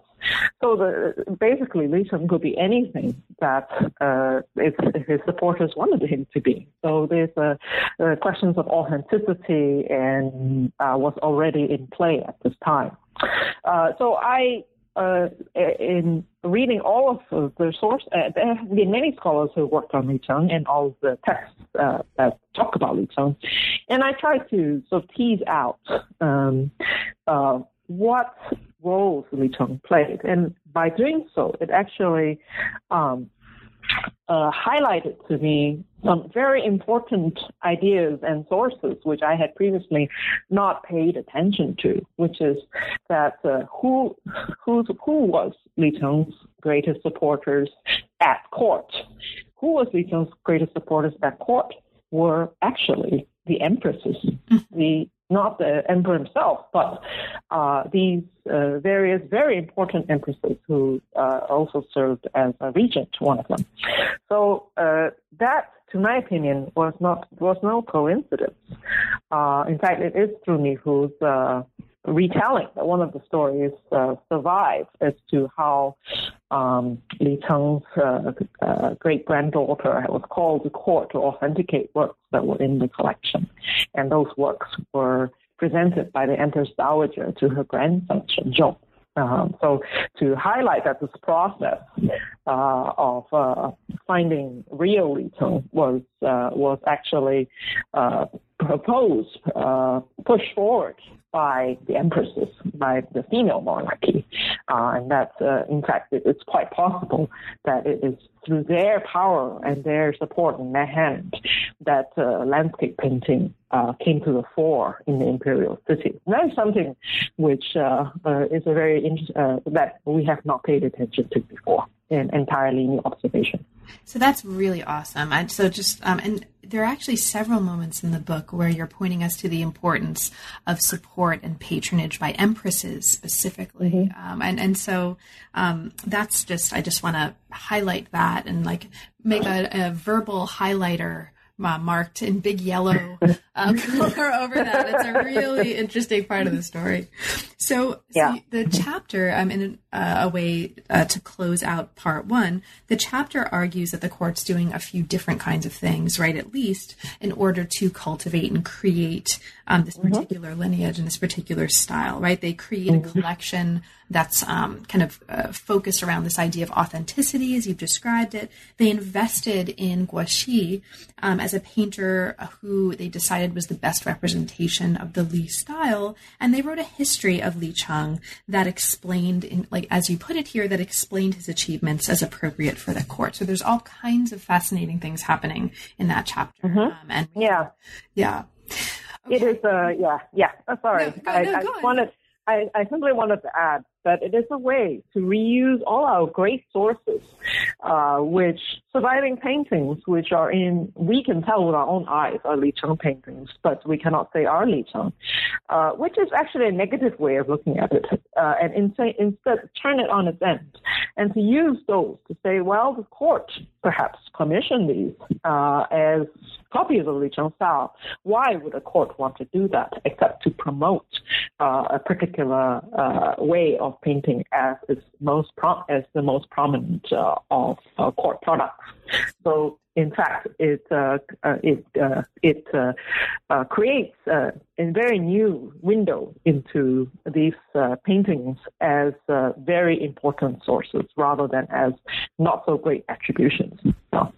B: So the, basically, Li Cheng could be anything that uh, his supporters wanted him to be. So there's uh, uh, questions of authenticity and uh, was already in play at this time. Uh, so I uh, in reading all of the source, uh, there have been many scholars who worked on Li Cheng and all the texts uh, that talk about Li Cheng, and I try to sort of tease out um, uh, what roles Li Cheng played, and by doing so, it actually um, uh, highlighted to me some very important ideas and sources which I had previously not paid attention to, which is that uh, who, who, who was Li Cheng's greatest supporters at court? Who was Li Cheng's greatest supporters at court were actually the empresses, mm-hmm. the not the emperor himself, but uh, these uh, various very important empresses who uh, also served as a regent, one of them. So uh, that, to my opinion, was not was no coincidence. Uh, in fact, it is through Mi Fu's uh, retelling that one of the stories uh, survive as to how um, Li Cheng's uh, uh, great granddaughter was called to court to authenticate works that were in the collection. And those works were presented by the Empress Dowager to her grandson, Shenzong. Um, so to highlight that this process uh, of uh, finding real Li Cheng was uh, was actually uh, proposed, uh, pushed forward by the empresses, by the female monarchy. Uh, and that, uh, in fact, it, it's quite possible that it is through their power and their support in their hand that uh, landscape painting uh, came to the fore in the imperial city. And that is something which uh, uh, is a very that we have not paid attention to before, an entirely new observation.
A: So that's really awesome. And so just um, and there are actually several moments in the book where you're pointing us to the importance of support and patronage by empresses specifically. Mm-hmm. Um, and and so um, that's just I just want to highlight that and like make a, a verbal highlighter uh, marked in big yellow um, color over that. It's a really interesting part of the story. So, yeah. so the chapter, um, in uh, a way uh, to close out part one, the chapter argues that the court's doing a few different kinds of things, right? At least in order to cultivate and create um, this mm-hmm. particular mm-hmm. lineage and this particular style, right? They create mm-hmm. a collection that's um, kind of uh, focused around this idea of authenticity, as you've described it. They invested in Guo Xi um, as a painter who they decided was the best representation of the Li style, and they wrote a history of Li Cheng that explained, in, like as you put it here, that explained his achievements as appropriate for the court. So there's all kinds of fascinating things happening in that chapter.
B: Mm-hmm. Um, and yeah,
A: yeah.
B: Okay. It is, a yeah, yeah. Oh, sorry. No, go, I, no, I wanted, I, I simply wanted to add that it is a way to reuse all our great sources, uh, which surviving paintings, which are in, we can tell with our own eyes are Li Cheng paintings, but we cannot say are Li Cheng, uh, which is actually a negative way of looking at it. Uh, and in, instead, turn it on its end and to use those to say, well, the court perhaps commissioned these uh, as copies of Li Cheng style. Why would a court want to do that except to promote uh, a particular uh, way of painting as its most prom- as the most prominent uh, of court products? So in fact, it uh, uh, it uh, it uh, creates a very new window into these uh, paintings as very important sources rather than as not so great attributions. So.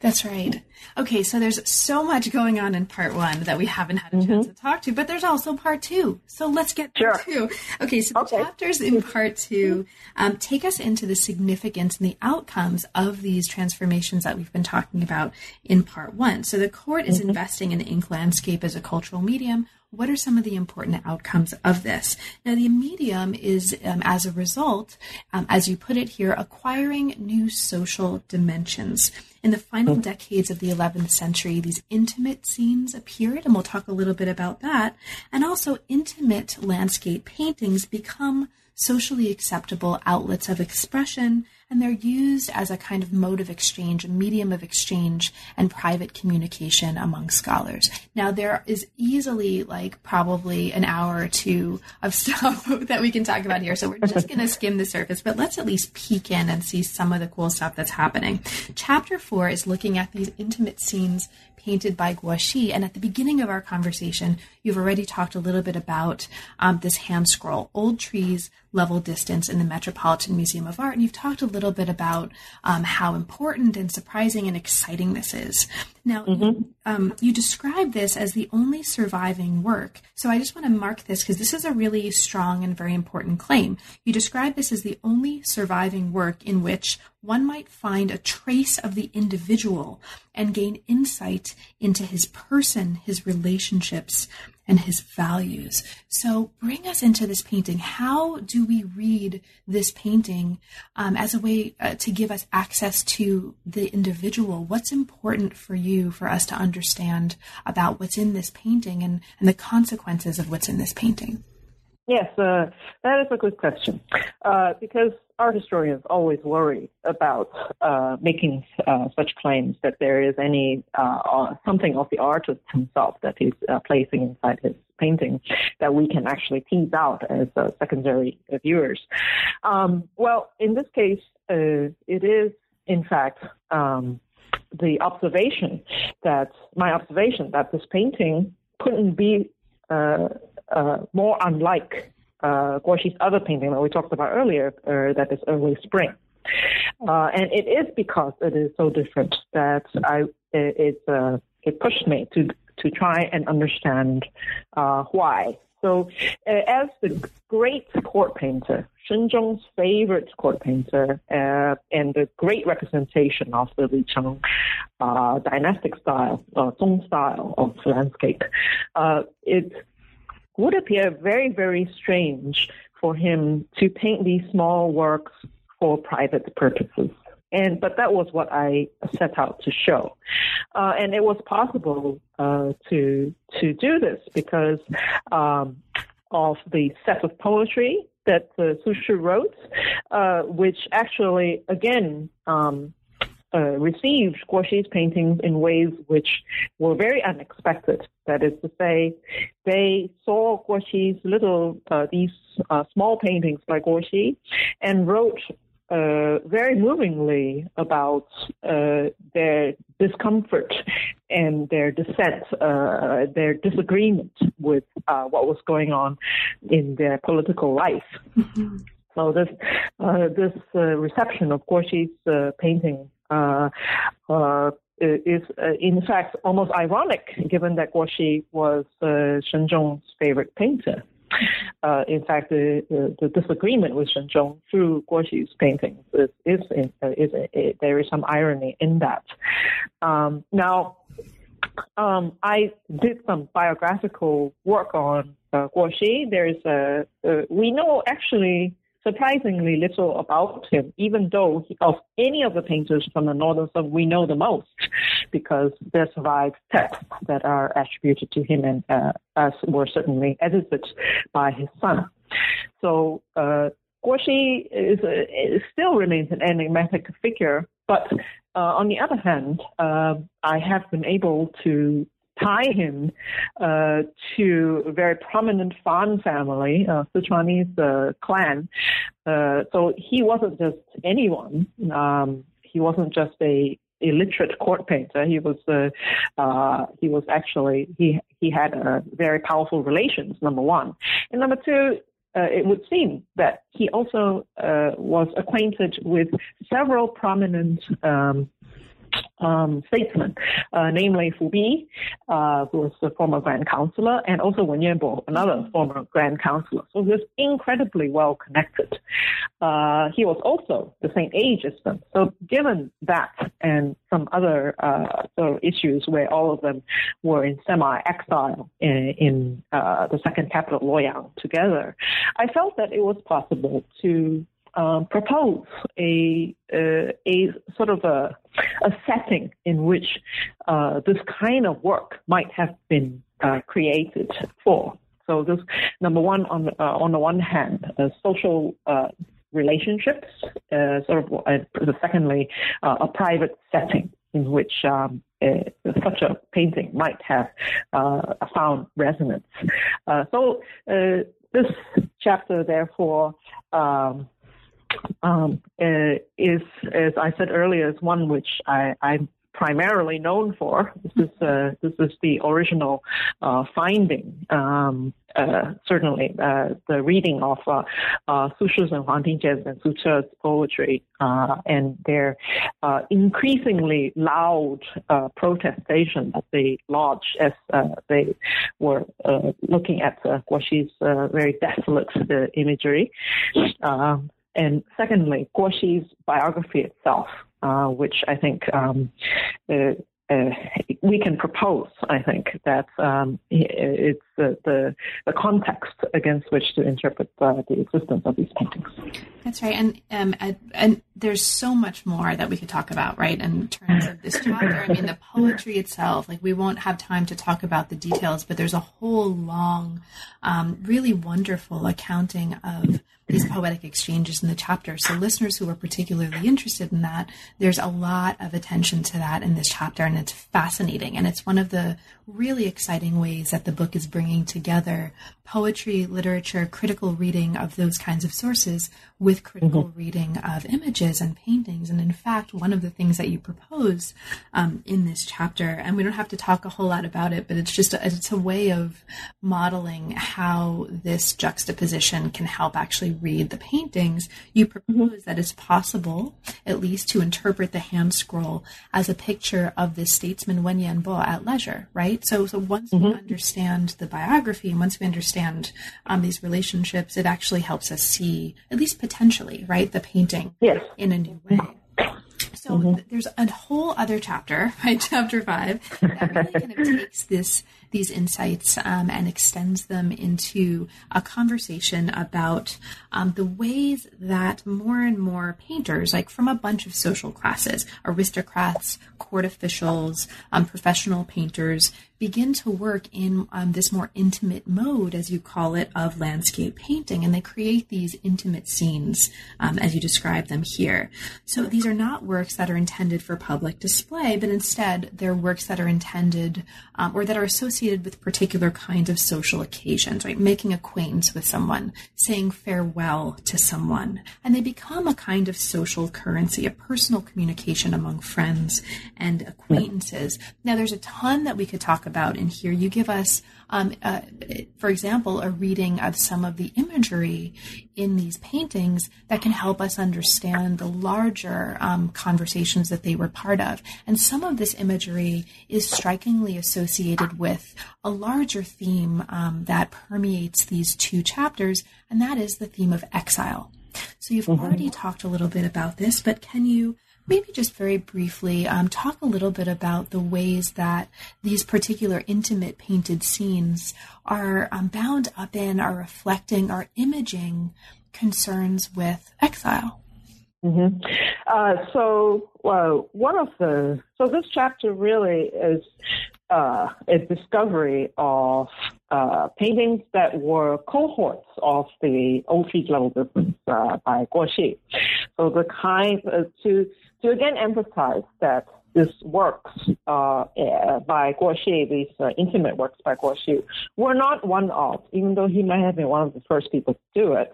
A: That's right. Okay, so there's so much going on in part one that we haven't had a mm-hmm. chance to talk to, but there's also part two. So let's get to sure. two. Okay, so the chapters in part two um, take us into the significance and the outcomes of these transformations that we've been talking about in part one. So the court is mm-hmm. investing in the ink landscape as a cultural medium what are some of the important outcomes of this? Now, the medium is, um, as a result, um, as you put it here, acquiring new social dimensions. In the final hmm. decades of the 11th century, these intimate scenes appeared, and we'll talk a little bit about that. And also, intimate landscape paintings become socially acceptable outlets of expression and they're used as a kind of mode of exchange, a medium of exchange and private communication among scholars. Now, there is easily like probably an hour or two of stuff that we can talk about here. So we're just going to skim the surface, but let's at least peek in and see some of the cool stuff that's happening. Chapter four is looking at these intimate scenes painted by Guo Xi. And at the beginning of our conversation, you've already talked a little bit about um, this hand scroll, Old Trees, Level Distance in the Metropolitan Museum of Art. And you've talked a little bit about um, how important and surprising and exciting this is. Now, mm-hmm. um, you describe this as the only surviving work. So I just want to mark this because this is a really strong and very important claim. You describe this as the only surviving work in which one might find a trace of the individual and gain insight into his person, his relationships, and his values. So bring us into this painting. How do we read this painting um, as a way uh, to give us access to the individual? What's important for you for us to understand about what's in this painting and, and the consequences of what's in this painting?
B: Yes, uh, that is a good question. Uh, because art historians always worry about uh, making uh, such claims that there is any uh, something of the artist himself that he's uh, placing inside his painting that we can actually tease out as secondary viewers. Um, well, in this case, it is in fact um, the observation that my observation that this painting couldn't be uh, more unlike uh, Guo Xi's other painting that we talked about earlier, uh, that is early spring. Uh, and it is because it is so different that I it it, uh, it pushed me to to try and understand uh, why. So, as the great court painter, Shenzong's favorite court painter, uh, and the great representation of the Li Cheng uh, dynastic style, uh, Zong style of landscape, uh, it would appear very, very strange for him to paint these small works for private purposes. And but that was what I set out to show, uh, and it was possible uh, to to do this because um, of the set of poetry that uh, Su Shi wrote, uh, which actually again um, uh, received Guo Xi's paintings in ways which were very unexpected. That is to say, they saw Guo Xi's little, uh, these uh, small paintings by Guo Xi and wrote uh, very movingly about uh, their discomfort and their dissent, uh, their disagreement with uh, what was going on in their political life. Mm-hmm. So this uh, this uh, reception of Guo Xi's painting uh, uh, is uh, in fact almost ironic, given that Guo Guoxi was uh, Shenzong's favorite painter. Uh, in fact, the, the, the, disagreement with Shenzong through Guo Guoxi's paintings is, is, is, is there is some irony in that. Um, now, um, I did some biographical work on uh, Guo Xi. There's a, uh, we know actually surprisingly little about him, even though he, of any of the painters from the Northern Song, we know the most because there survive texts that are attributed to him and uh, as were certainly edited by his son. So uh, Guo Xi is, is still remains an enigmatic figure, but uh, on the other hand, uh, I have been able to tie him uh, to a very prominent Fan family, uh, Sichuanese uh, clan. Uh, so he wasn't just anyone. Um, he wasn't just a illiterate court painter. He was uh, uh, he was actually he he had a very powerful relations. Number one, and number two. Uh, it would seem that he also uh, was acquainted with several prominent um, um, statesmen, uh, namely Fu Bi, uh, who was the former Grand Counselor, and also Wen Yanbo, another former Grand Counselor. So he was incredibly well connected. Uh, he was also the same age as them. So given that and some other uh, sort of issues where all of them were in semi-exile in, in uh, the second capital, Luoyang, together, I felt that it was possible to um, propose a, uh, a sort of a, a setting in which uh, this kind of work might have been uh, created for. So this number one on uh, on the one hand, social uh, relationships, uh, sort of. secondly, a private setting in which um, such a painting might have found resonance. so this chapter, therefore. Um, um, uh, is, as I said earlier, is one which I, I'm primarily known for. This is uh, this is the original uh, finding. Um, uh, certainly, uh, the reading of uh, uh, and Huang Tingjian's and Su Che's poetry uh, and their increasingly loud protestation that they lodged as they were looking at uh, Guo Xi's very desolate imagery. Um, and secondly, Guo Xi's biography itself, uh, which I think um, uh, uh, we can propose, I think, that um, it's the, the, the, context against which to interpret uh, the existence of these paintings.
A: That's right. And, um, and there's so much more that we could talk about, right, in terms of this chapter. I mean, the poetry itself, like, we won't have time to talk about the details, but there's a whole long, um, really wonderful accounting of these poetic exchanges in the chapter. So listeners who are particularly interested in that, there's a lot of attention to that in this chapter and it's fascinating. And it's one of the really exciting ways that the book is bringing together poetry, literature, critical reading of those kinds of sources with critical mm-hmm. reading of images and paintings. And in fact, one of the things that you propose um, in this chapter, and we don't have to talk a whole lot about it, but it's just a, it's a way of modeling how this juxtaposition can help actually read the paintings. You propose mm-hmm. that it's possible, at least, to interpret the hand scroll as a picture of this statesman Wen Yanbo at leisure, right? right? So, so once mm-hmm. we understand the biography and once we understand um, these relationships, it actually helps us see, at least potentially, right, the painting
B: yes.
A: in a new way. So mm-hmm. there's a whole other chapter, right, chapter five, that really kind of takes this these insights um, and extends them into a conversation about um, the ways that more and more painters, like from a bunch of social classes, aristocrats, court officials, um, professional painters, begin to work in um, this more intimate mode, as you call it, of landscape painting. And they create these intimate scenes um, as you describe them here. So these are not works that are intended for public display, but instead they're works that are intended um, or that are associated with particular kinds of social occasions, right? Making acquaintance with someone, saying farewell to someone. And they become a kind of social currency, a personal communication among friends and acquaintances. Now, there's a ton that we could talk about in here. You give us, um, uh, for example, a reading of some of the imagery in these paintings that can help us understand the larger um, conversations that they were part of. And some of this imagery is strikingly associated with a larger theme um, that permeates these two chapters, and that is the theme of exile. So you've mm-hmm. already talked a little bit about this, but can you maybe just very briefly um, talk a little bit about the ways that these particular intimate painted scenes are um, bound up in, are reflecting, are imaging concerns with exile.
B: Mm-hmm. Uh, so, uh, one of the so this chapter really is uh, a discovery of uh, paintings that were cohorts of the old peak level uh, by Guo Xi. So the kind uh, to to again emphasize that these works uh, uh, by Guo Xi, these uh, intimate works by Guo Xi, were not one of, even though he might have been one of the first people to do it,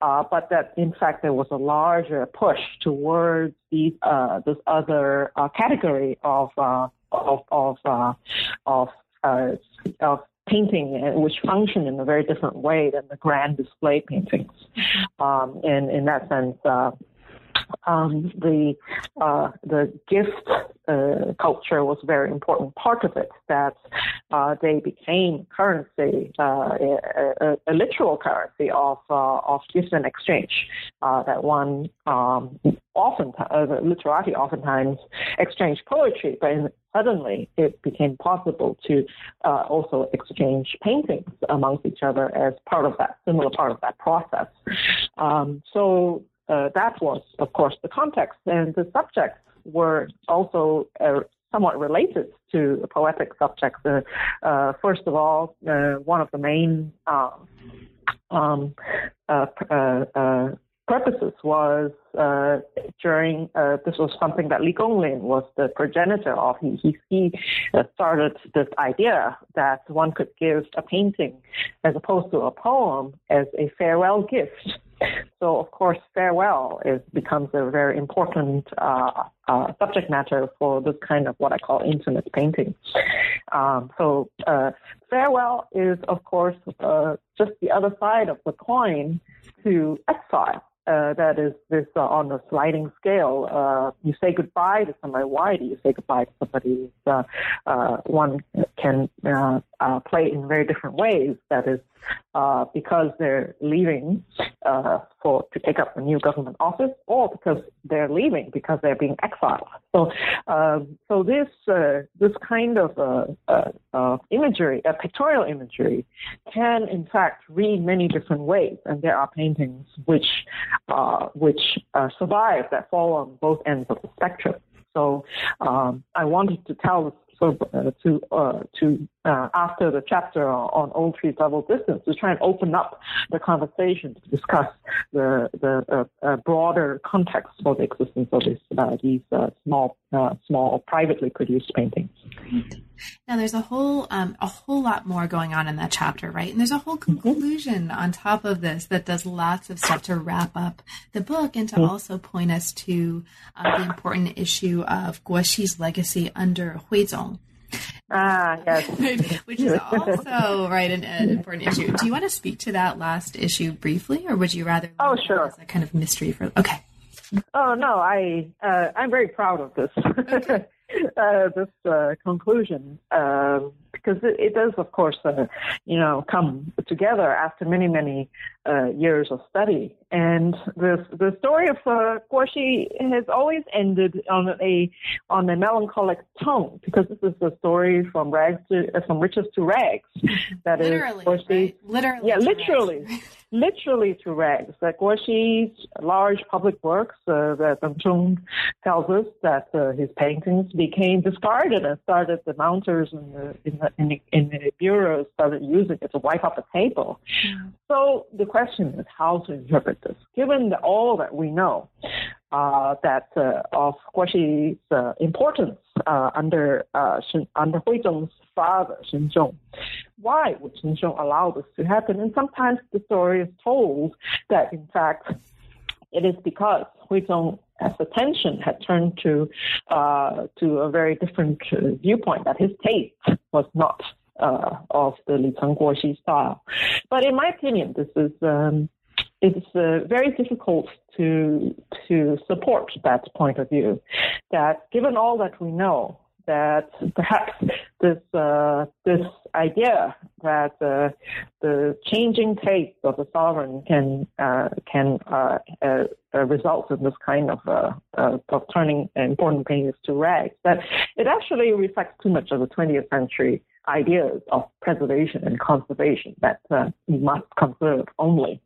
B: uh, but that in fact there was a larger push towards these, uh, this other uh, category of of of of, of painting which function in a very different way than the grand display paintings. Um, and in that sense, um, the uh, the gift uh, culture was a very important part of it. That uh, they became currency, uh, a, a, literal currency of uh, of gift and exchange. Uh, that one um, often, literati oftentimes exchange poetry, but in, suddenly it became possible to also exchange paintings amongst each other as part of that similar part of that process. Um, so uh, that was, of course, the context, and the subjects were also uh, somewhat related to poetic subjects. Uh, uh first of all, uh, one of the main um, um uh, purposes was during this was something that Li Gonglin was the progenitor of. He he, he started this idea that one could give a painting as opposed to a poem as a farewell gift so, of course, farewell is becomes a very important uh, uh, subject matter for this kind of what I call intimate painting. Um, so, uh, farewell is, of course, uh, just the other side of the coin to exile. Uh, that is this uh, on a sliding scale. You say goodbye to somebody. Why do you say goodbye to somebody? One can play in very different ways. That is because they're leaving for to take up a new government office, or because they're leaving because they're being exiled. So, um, so this this kind of imagery, a pictorial imagery, can in fact read many different ways, and there are paintings which uh, which uh, survive that fall on both ends of the spectrum. So um, I wanted to tell so uh, to uh, to uh, after the chapter on old trees level distance to try and open up the conversation to discuss the the uh, uh, broader context for the existence of this, uh, these small small privately produced paintings.
A: Great. Now there's a whole um, a whole lot more going on in that chapter, right? And there's a whole mm-hmm. conclusion mm-hmm. on top of this that does lots of stuff to wrap up the book and to mm-hmm. also point us to uh, the important issue of Guo Xi's legacy under Huizong.
B: Ah, yes.
A: Which is also right an, an, important issue. Do you want to speak to that last issue briefly, or would you rather?
B: Oh, sure.
A: As a kind of mystery for. Okay.
B: Oh no, I uh, I'm very proud of this. Okay. uh, this uh, conclusion uh, because it, it, does, of course, uh, you know, come together after many, many uh, years of study. And the the story of uh, Guo Xi has always ended on a on a melancholic tone because this is the story from rags to from riches to rags.
A: That literally, is Guo Xi, right? literally,
B: yeah, literally. literally to rags. That Guo Xi's large public works, uh, that Deng Chun tells us that uh, his paintings became discarded and started the mounters in the, in the, in the, in the bureaus started using it to wipe up the table. Mm. So the question is how to interpret this, given the, all that we know uh, that uh, of Guo Xi's uh, importance uh, under uh, under Huizong's father, Shenzong. Why would Zhong allow this to happen? And sometimes the story is told that, in fact, it is because Huizong as attention had turned to uh, to a very different uh, viewpoint that his taste was not uh, of the Li Guoxi style. But in my opinion, this is um, it's uh, very difficult to to support that point of view. That given all that we know, that perhaps this uh, this idea that uh, the changing taste of the sovereign can uh, can uh, uh, uh, result in this kind of of turning important paintings to rags. That it actually reflects too much of the 20th century ideas of preservation and conservation that we must conserve only.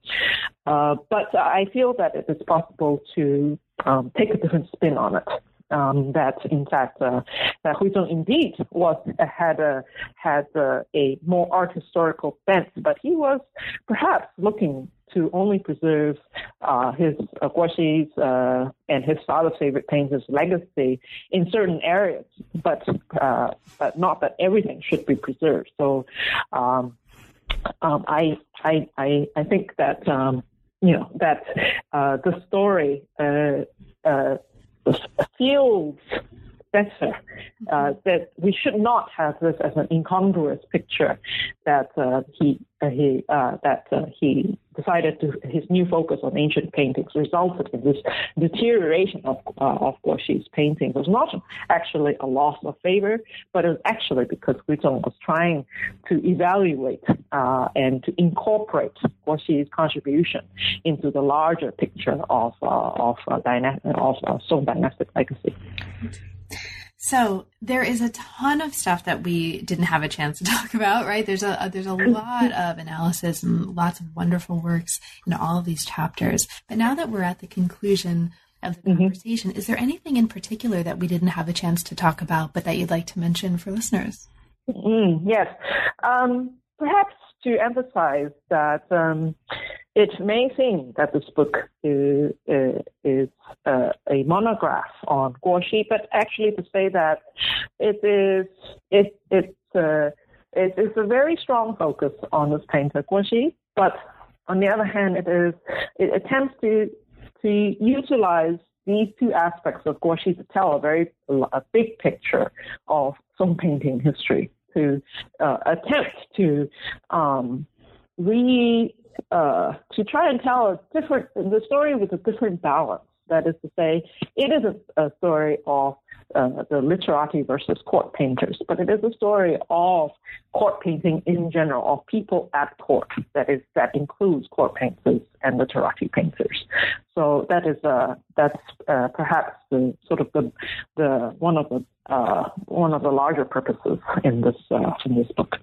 B: but I feel that it is possible to um, take a different spin on it um, that in fact uh, that Huizong indeed was had a had a, a more art historical bent, but he was perhaps looking to only preserve uh, his uh, Guo Xi's uh, and his father's favorite painters' legacy in certain areas, but uh, but not that everything should be preserved. So um, um, I, I I I think that um, you know that uh, the story uh, uh, fields better. Uh, that we should not have this as an incongruous picture that uh, he uh, he uh, that uh, he decided to his new focus on ancient paintings resulted in this deterioration of uh, of Guo Xi's paintings. It was not actually a loss of favor, but it was actually because Guzhong was trying to evaluate and to incorporate Guo Xi's contribution into the larger picture of of dyna- of Song dynastic legacy.
A: So there is a ton of stuff that we didn't have a chance to talk about, right? There's a there's a lot of analysis and lots of wonderful works in all of these chapters. But now that we're at the conclusion of the mm-hmm. conversation, is there anything in particular that we didn't have a chance to talk about, but that you'd like to mention for listeners?
B: Mm, yes, um, perhaps to emphasize that um, it may seem that this book is, is uh, a monograph on Guo Xi, but actually to say that it is it it's uh, it is a very strong focus on this painter Guo Xi, but on the other hand, it is it attempts to to utilize these two aspects of Guo Xi to tell a very a big picture of Song painting history to uh, attempt to um, re uh, to try and tell a different the story with a different balance. That is to say, it is a, a story of uh, the literati versus court painters, but it is a story of court painting in general, of people at court. That is, that includes court painters and literati painters. So that is uh, that's uh, perhaps the sort of the the one of the uh, one of the larger purposes in this uh, in this book.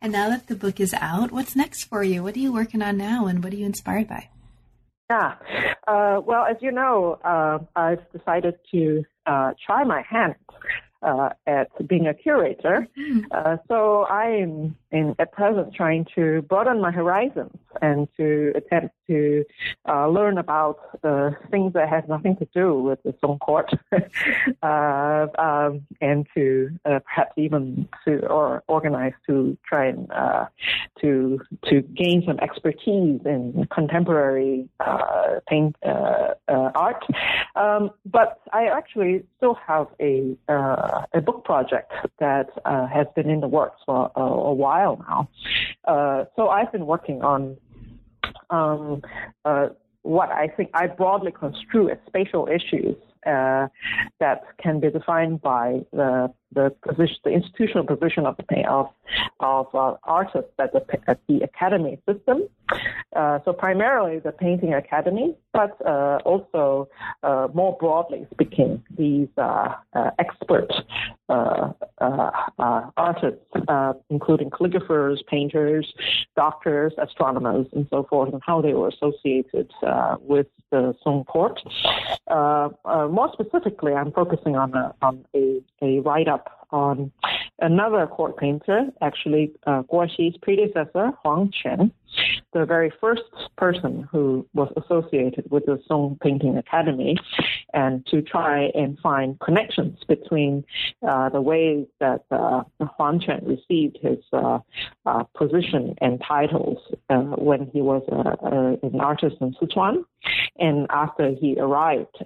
A: And now that the book is out, what's next for you? What are you working on now, and what are you inspired by?
B: Yeah, uh, well, as you know, uh, I've decided to uh, try my hand uh, at being a curator. Mm-hmm. Uh, so I'm in, at present trying to broaden my horizons and to attempt to uh, learn about uh, things that have nothing to do with the Song court, uh, um, and to uh, perhaps even to or organize to try and to to gain some expertise in contemporary paint art. Um, but I actually still have a a book project that has been in the works for a, a while now. Uh, so I've been working on um, uh, what I think I broadly construe as spatial issues uh, that can be defined by the the the institutional position of of of uh, artists at the at the academy system. Uh, so primarily the painting academy, but uh, also uh, more broadly speaking, these uh, uh, expert artists, including calligraphers, painters, doctors, astronomers, and so forth, and how they were associated with the Song court. more specifically, I'm focusing on a, on a, a write on another court painter, actually uh, Guo Xi's predecessor, Huang Quan, the very first person who was associated with the Song Painting Academy, and to try and find connections between uh, the ways that uh, Huang Quan received his uh, uh position and titles uh, when he was uh, an artist in Sichuan, and after he arrived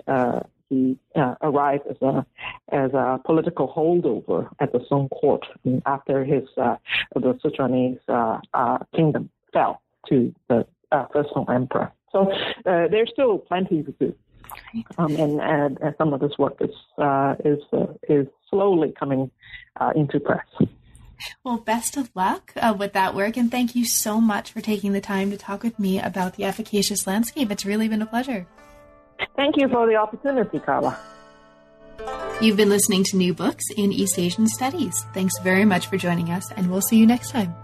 B: he uh, arrived as a as a political holdover at the Song court after his uh, the Sichuanese uh, uh, kingdom fell to the uh, first Song emperor. So uh, there's still plenty to do. Um, and, and, and, some of this work is is is slowly coming into press.
A: Well, best of luck uh, with that work, and thank you so much for taking the time to talk with me about the efficacious landscape. It's really been a pleasure.
B: Thank you for the opportunity, Carla.
A: You've been listening to New Books in East Asian Studies. Thanks very much for joining us, and we'll see you next time.